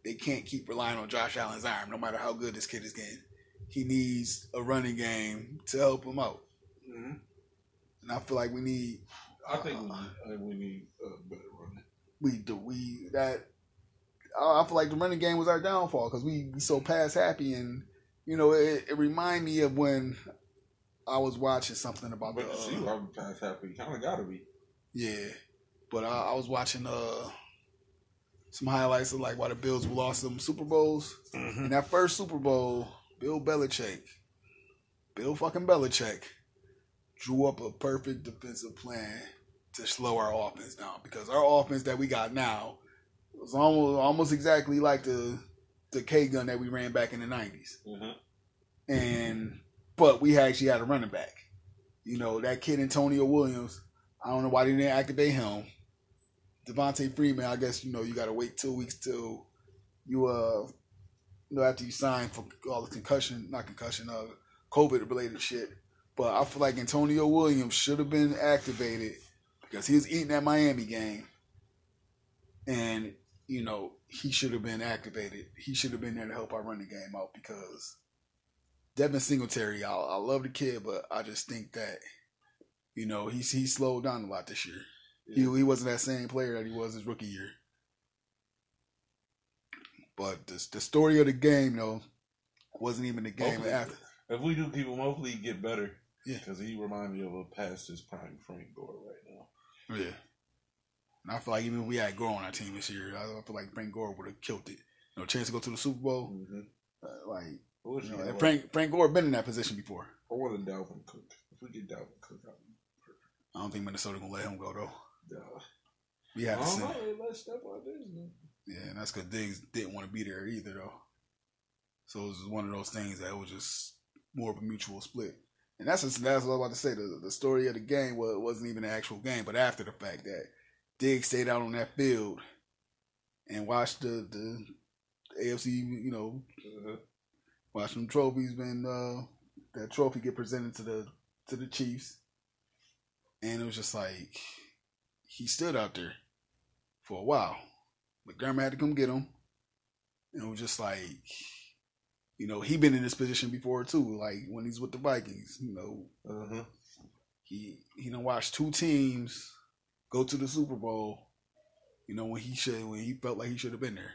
they can't keep relying on josh allen's arm no matter how good this kid is getting he needs a running game to help him out hmm and i feel like we need I think we, I think we need a better running. we do we that i I feel like the running game was our downfall because we, we so pass happy and you know it, it reminded me of when i was watching something about the But uh, see, I'm past happy. Kind of gotta be. Yeah, but I, I was watching uh some highlights of like why the Bills lost some Super Bowls. Mm-hmm. In that first Super Bowl, Bill Belichick, Bill fucking Belichick, drew up a perfect defensive plan to slow our offense down because our offense that we got now was almost almost exactly like the the K gun that we ran back in the nineties Mm-hmm. and but we actually had a running back. You know that kid Antonio Williams. I don't know why they didn't activate him. Devonta Freeman. I guess you know you got to wait two weeks till you uh you know after you sign for all the concussion, not concussion, uh, COVID related shit. But I feel like Antonio Williams should have been activated because he was eating that Miami game, and you know he should have been activated. He should have been there to help our running game out because Devin Singletary, I, I love the kid, but I just think that you know he's he slowed down a lot this year. He he wasn't that same player that he was his rookie year. But the the story of the game though wasn't even the game Hopefully, after. if we do keep him, hopefully he get better. Yeah. because he remind me of a past his prime Frank Gore right now. Yeah. And I feel like even if we had Gore on our team this year, I feel like Frank Gore would have killed it. Know, chance to go to the Super Bowl. Mm-hmm. Uh, like you know, and Frank Frank Gore been in that position before. I wanted Dalvin Cook. If we get Dalvin Cook, I don't think Minnesota gonna let him go though. We had to I don't They let Stef out there. Yeah, and that's because Diggs didn't want to be there either, though. So it was one of those things that was just more of a mutual split. And that's just, that's what I was about to say. The, the story of the game was, wasn't even an actual game, but after the fact that Diggs stayed out on that field and watched the, the AFC, you know, Uh-huh. watch them trophies been uh that trophy get presented to the to the Chiefs. And it was just like he stood out there for a while. McDermott had to come get him. And it was just like you know, he been in this position before too, like when he's with the Vikings, you know, Uh-huh. he he done watched two teams go to the Super Bowl, you know, when he should when he felt like he should have been there.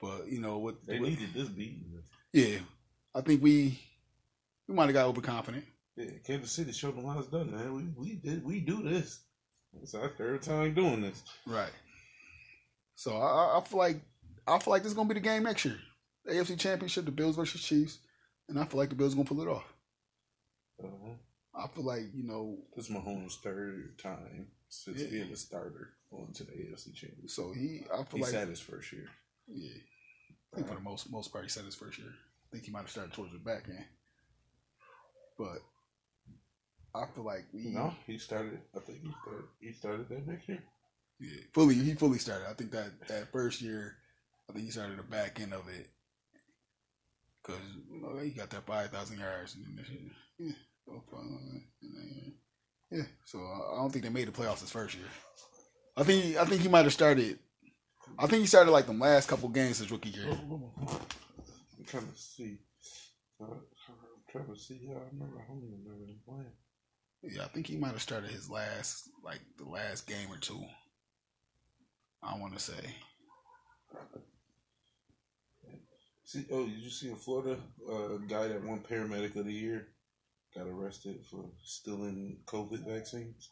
But, you know, what They needed this beating. yeah, I think we we might have got overconfident. Yeah, Kansas City showed them how it's done, man. We we did we do this. It's our third time doing this. Right. So I, I- feel like I feel like this is gonna be the game next year. The AFC Championship, the Bills versus Chiefs, and I feel like the Bills are gonna pull it off. Uh-huh. I feel like you know, This is Mahomes' third time since Yeah. being a starter on to the AFC Championship. so he I feel He like he sat his first year. yeah. I think for the most most part he said his first year. I think he might have started towards the back end, but I feel like we No, he started. I think he started. He started that next year. Yeah, fully. He fully started. I think that that first year, I think he started the back end of it because you know he got that five thousand yards and then this year, yeah, so far, and then, yeah. So I don't think they made the playoffs his first year. I think I think he might have started. I think he started like the last couple games his rookie year. I'm trying to see. Uh, I'm trying to see. Yeah, I remember. I don't even remember him playing. Yeah, I think he might have started his last like the last game or two. I want to say. See, oh, did you see in Florida, uh, guy that won paramedic of the year got arrested for stealing COVID vaccines?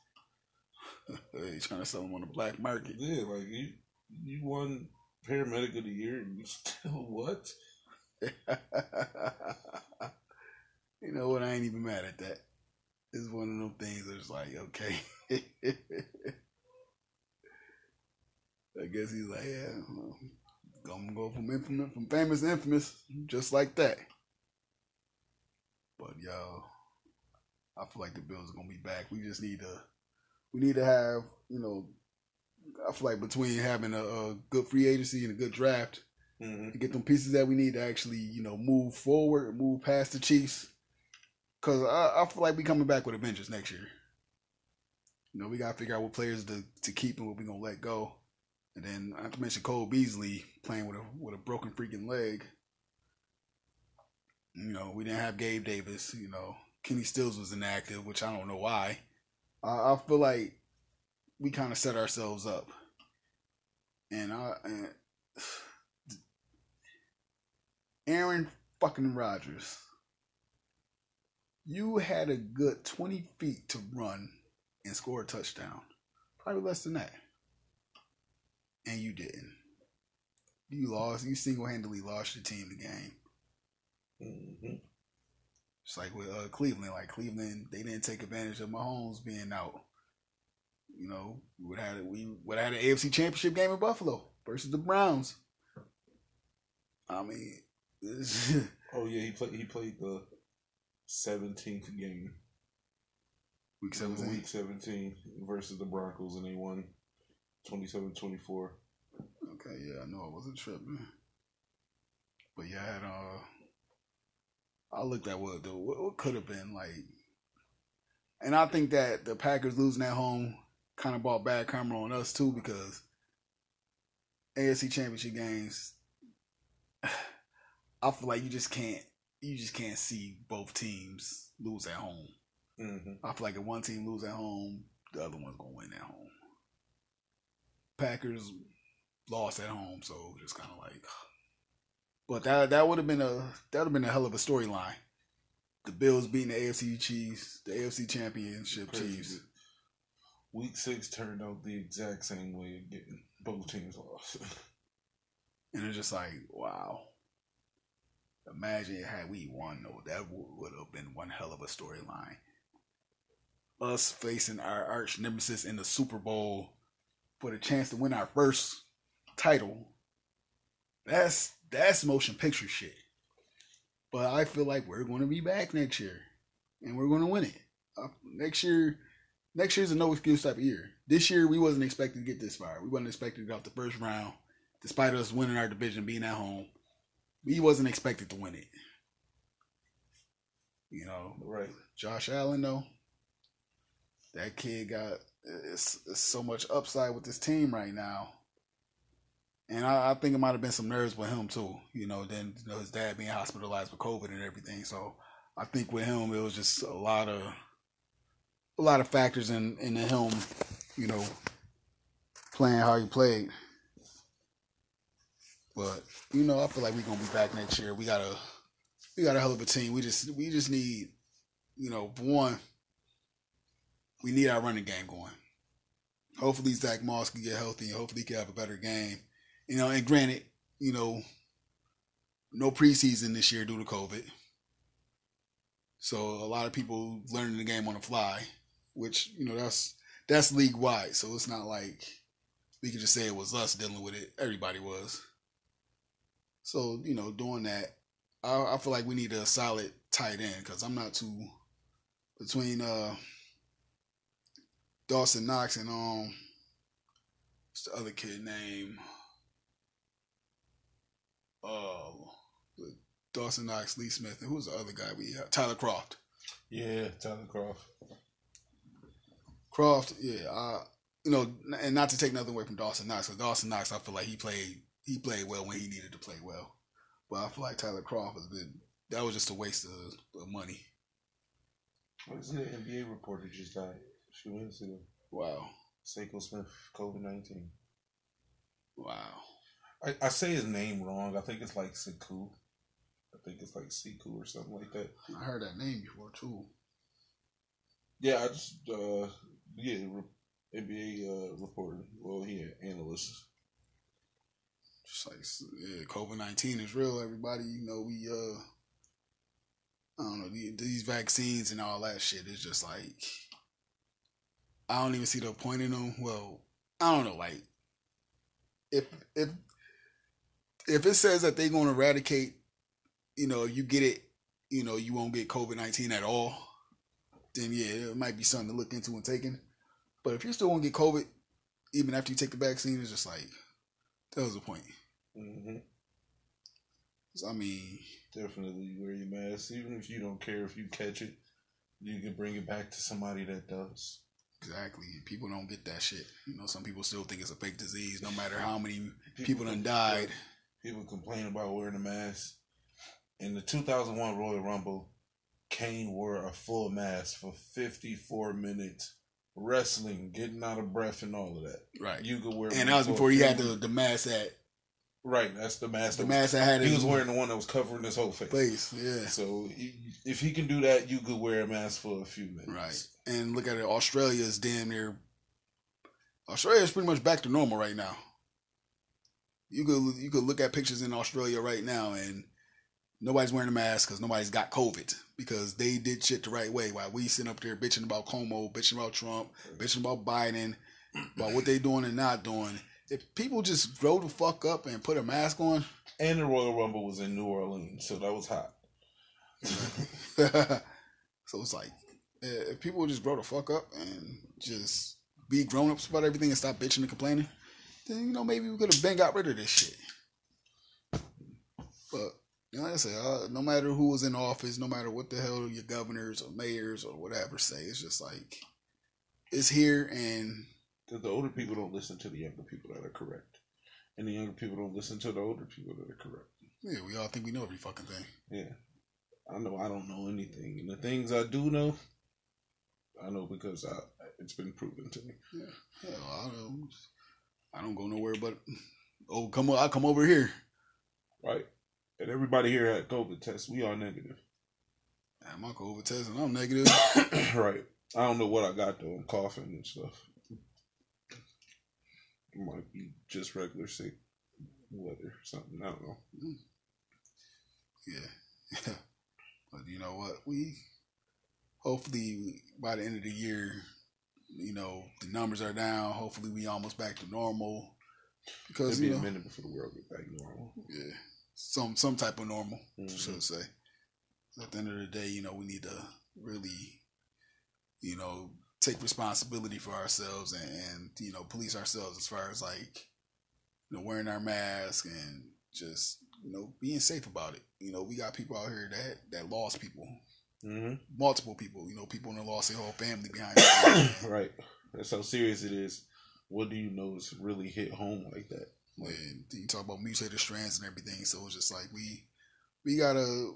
He's trying to sell them on the black market. Yeah, like you, you won paramedic of the year, and you still what? you know what? I ain't even mad at that. It's one of them things that's like, okay. I guess he's like, yeah, gonna go from infamous, from famous to infamous, just like that. But yo, I feel like the Bills are gonna be back. We just need to, we need to have, you know, I feel like between having a, a good free agency and a good draft, Mm-hmm. to get them pieces that we need to actually, you know, move forward, move past the Chiefs. Cause I, I feel like we coming back with a vengeance next year. You know, we gotta figure out what players to, to keep and what we gonna let go. And then not to mention Cole Beasley playing with a with a broken freaking leg. You know, we didn't have Gabe Davis, you know. Kenny Stills was inactive, which I don't know why. I, I feel like we kind of set ourselves up. And I and Aaron fucking Rodgers, you had a good 20 feet to run and score a touchdown. Probably less than that. And you didn't. You lost. You single handedly lost your team the game. Mm-hmm. It's like with uh, Cleveland. Like Cleveland, they didn't take advantage of Mahomes being out. You know, we would have we would have had an AFC Championship game in Buffalo versus the Browns. I mean, Oh yeah, he played. He played the seventeenth game. week seventeen. Week seventeen versus the Broncos, and they won 27-24. Okay, yeah, I know I wasn't tripping. But yeah, I had uh I looked at what the what, what could have been like and I think that the Packers losing at home kind of brought bad karma on us too because AFC championship games I feel like you just can't you just can't see both teams lose at home. Mm-hmm. I feel like if one team lose at home, the other one's gonna win at home. Packers lost at home, so just kind of like. But that that would have been a that would have been a hell of a storyline. The Bills beating the AFC Chiefs, the AFC Championship Chiefs. Week six turned out the exact same way again. Both teams lost. And it's just like, wow. Imagine had we won, though. That would have been one hell of a storyline. Us facing our arch nemesis in the Super Bowl for the chance to win our first title. That's that's motion picture shit. But I feel like we're going to be back next year, and we're going to win it. Uh, next year, next year's a no excuse type of year. This year we wasn't expecting to get this far. We wasn't expecting to get off the first round, despite us winning our division, being at home. We wasn't expected to win it. You know, Right. Josh Allen though, that kid got it's, it's so much upside with this team right now. And I, I think it might have been some nerves with him too. You know, then you know, his dad being hospitalized with COVID and everything. So I think with him it was just a lot of a lot of factors in in him, you know, playing how he played. But you know, I feel like we're gonna be back next year. We got a we got a hell of a team. We just we just need, you know, one, we need our running game going. Hopefully Zach Moss can get healthy and hopefully he can have a better game. You know, and granted, you know, no preseason this year due to COVID. So a lot of people learning the game on the fly, which, you know, that's that's league wide. So it's not like we could just say it was us dealing with it. Everybody was. So, you know, doing that, I, I feel like we need a solid tight end because I'm not too between uh Dawson Knox and um what's the other kid name? Oh, the Dawson Knox, Lee Smith, and who's the other guy we have? Tyler Kroft. Yeah, Tyler Kroft. Kroft, yeah, uh, you know, and not to take nothing away from Dawson Knox, because Dawson Knox, I feel like he played he played well when he needed to play well, but I feel like Tyler Kroft has been that was just a waste of, of money. What is it? An NBA reporter just died. She went to Wow, Seiko Smith, COVID 19. wow. I, I say his name wrong. I think it's like Sekou. I think it's like Sekou or something like that. I heard that name before too. Yeah, I just, uh, yeah, re- NBA uh, reporter. Well, he an analyst. Just like yeah, COVID nineteen is real. Everybody, you know, we uh, I don't know these vaccines and all that shit is just like I don't even see the point in them. Well, I don't know, like if if if it says that they're going to eradicate, you know, you get it, you know, you won't get COVID nineteen at all. Then yeah, it might be something to look into and taking. But if you're still to get COVID, even after you take the vaccine, it's just like that was the point. hmm 'Cause, I mean, Definitely wear your mask. Even if you don't care if you catch it, you can bring it back to somebody that does. exactly. People don't get that shit. You know, some people still think it's a fake disease, no matter how many people done died. People complain about wearing a mask. In the 2001 Royal Rumble, Kane wore a full mask for 54 minutes, wrestling, getting out of breath, and all of that. Right. You could wear. And that was before he had the, the mask that Right, that's the mask. the that mask that had he was wearing the one that was covering his whole face. face. Yeah. So he- if he can do that, you could wear a mask for a few minutes. Right. And look at it, Australia is damn near Australia is pretty much back to normal right now. You could you could look at pictures in Australia right now and nobody's wearing a mask because nobody's got COVID because they did shit the right way. While we sitting up there bitching about Cuomo, bitching about Trump, bitching about Biden, about what they doing and not doing. If people just grow the fuck up and put a mask on, And the Royal Rumble was in New Orleans, so that was hot. so it's like eh, if people would just grow the fuck up and just be grown ups about everything and stop bitching and complaining, then you know maybe we could have been got rid of this shit. But know, like I said, uh, no matter who was in office, no matter what the hell your governors or mayors or whatever say, it's just like it's here and the older people don't listen to the younger people that are correct. And the younger people don't listen to the older people that are correct. yeah, we all think we know every fucking thing. Yeah. I know I don't know anything. And the things I do know, I know because I it's been proven to me. Yeah, hell, I don't, I don't go nowhere but oh come on, I come over here. Right? And everybody here had COVID tests. We are negative. And my COVID test and I'm negative. right. I don't know what I got though. I'm coughing and stuff. It might be just regular sick weather or something. I don't know. Yeah. but you know what? We hopefully by the end of the year you know the numbers are down. Hopefully, we almost back to normal. Because It'll be you a minute before the world get back to normal. yeah, some some type of normal, Mhm. should say. At the end of the day, you know, we need to really, you know, take responsibility for ourselves and, and you know police ourselves as far as like, you know, wearing our mask and just you know being safe about it. You know, we got people out here that that lost people, hmm multiple people. You know, people that lost their whole family behind. right. That's how serious it is. What do you know is really hit home like that? And you talk about mutated strands and everything. So it's just like we we gotta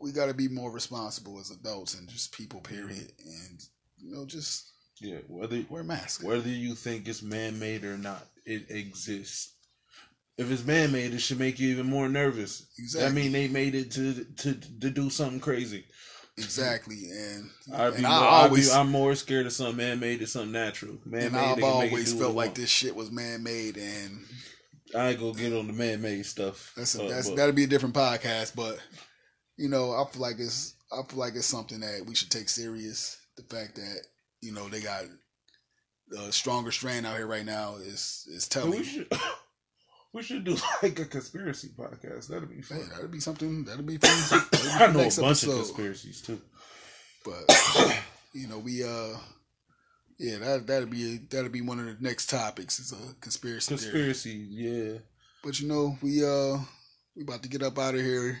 we gotta be more responsible as adults and just people. Period. And you know, just Yeah, whether wear masks. whether you think it's man made or not, it exists. If it's man made, it should make you even more nervous. Exactly. I mean, they made it to to to do something crazy. exactly. And I'd be, and more, I always be, I'm more scared of something man made than something natural. Man made, I've always felt like this shit was man made and I ain't gonna get on the man made stuff. That's Uh, that's but- that'll be a different podcast, but you know, I feel like it's I feel like it's something that we should take serious. The fact that you know they got the stronger strain out here right now is is telling. we should we should do like a conspiracy podcast. That'd be Hey, fun. that'd be something. That'd be fun. That'd be I know a bunch of conspiracies too. but you know we uh yeah that that'd be that'd be one of the next topics is a conspiracy theory. Conspiracy, yeah. But you know, we uh we about to get up out of here.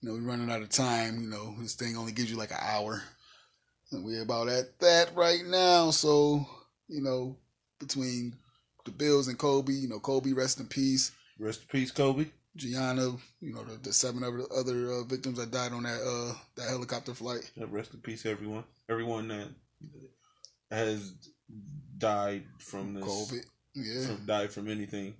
You know, we're running out of time. You know, this thing only gives you like an hour. And we're about at that right now. So, you know, between the Bills and Kobe, you know, Kobe rest in peace. Rest in peace, Kobe. Gianna, you know, the, the seven other other uh, victims that died on that uh that helicopter flight. Yeah, Rest in peace, everyone. Everyone that has died from this, COVID. Yeah. from, died from anything.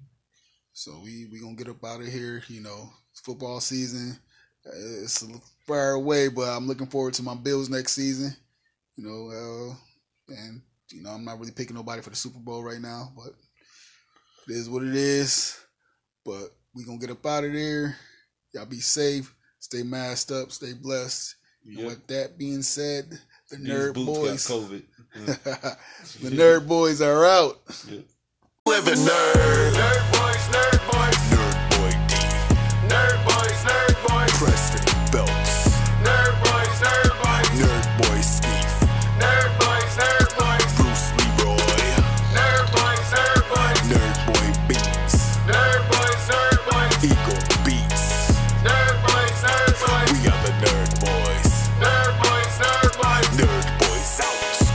So we we gonna get up out of here. You know, football season. Uh, It's a far away, but I'm looking forward to my Bills next season. You know, uh, and you know I'm not really picking nobody for the Super Bowl right now, but it is what it is. But we gonna get up out of there. Y'all be safe. Stay masked up. Stay blessed. And Yep. with that being said, the These nerd boys, COVID. the nerd boys are out. Yeah. Living nerd. Nerd boys, nerd boys. Nerd boy D. Nerd boys, nerd boys. Preston.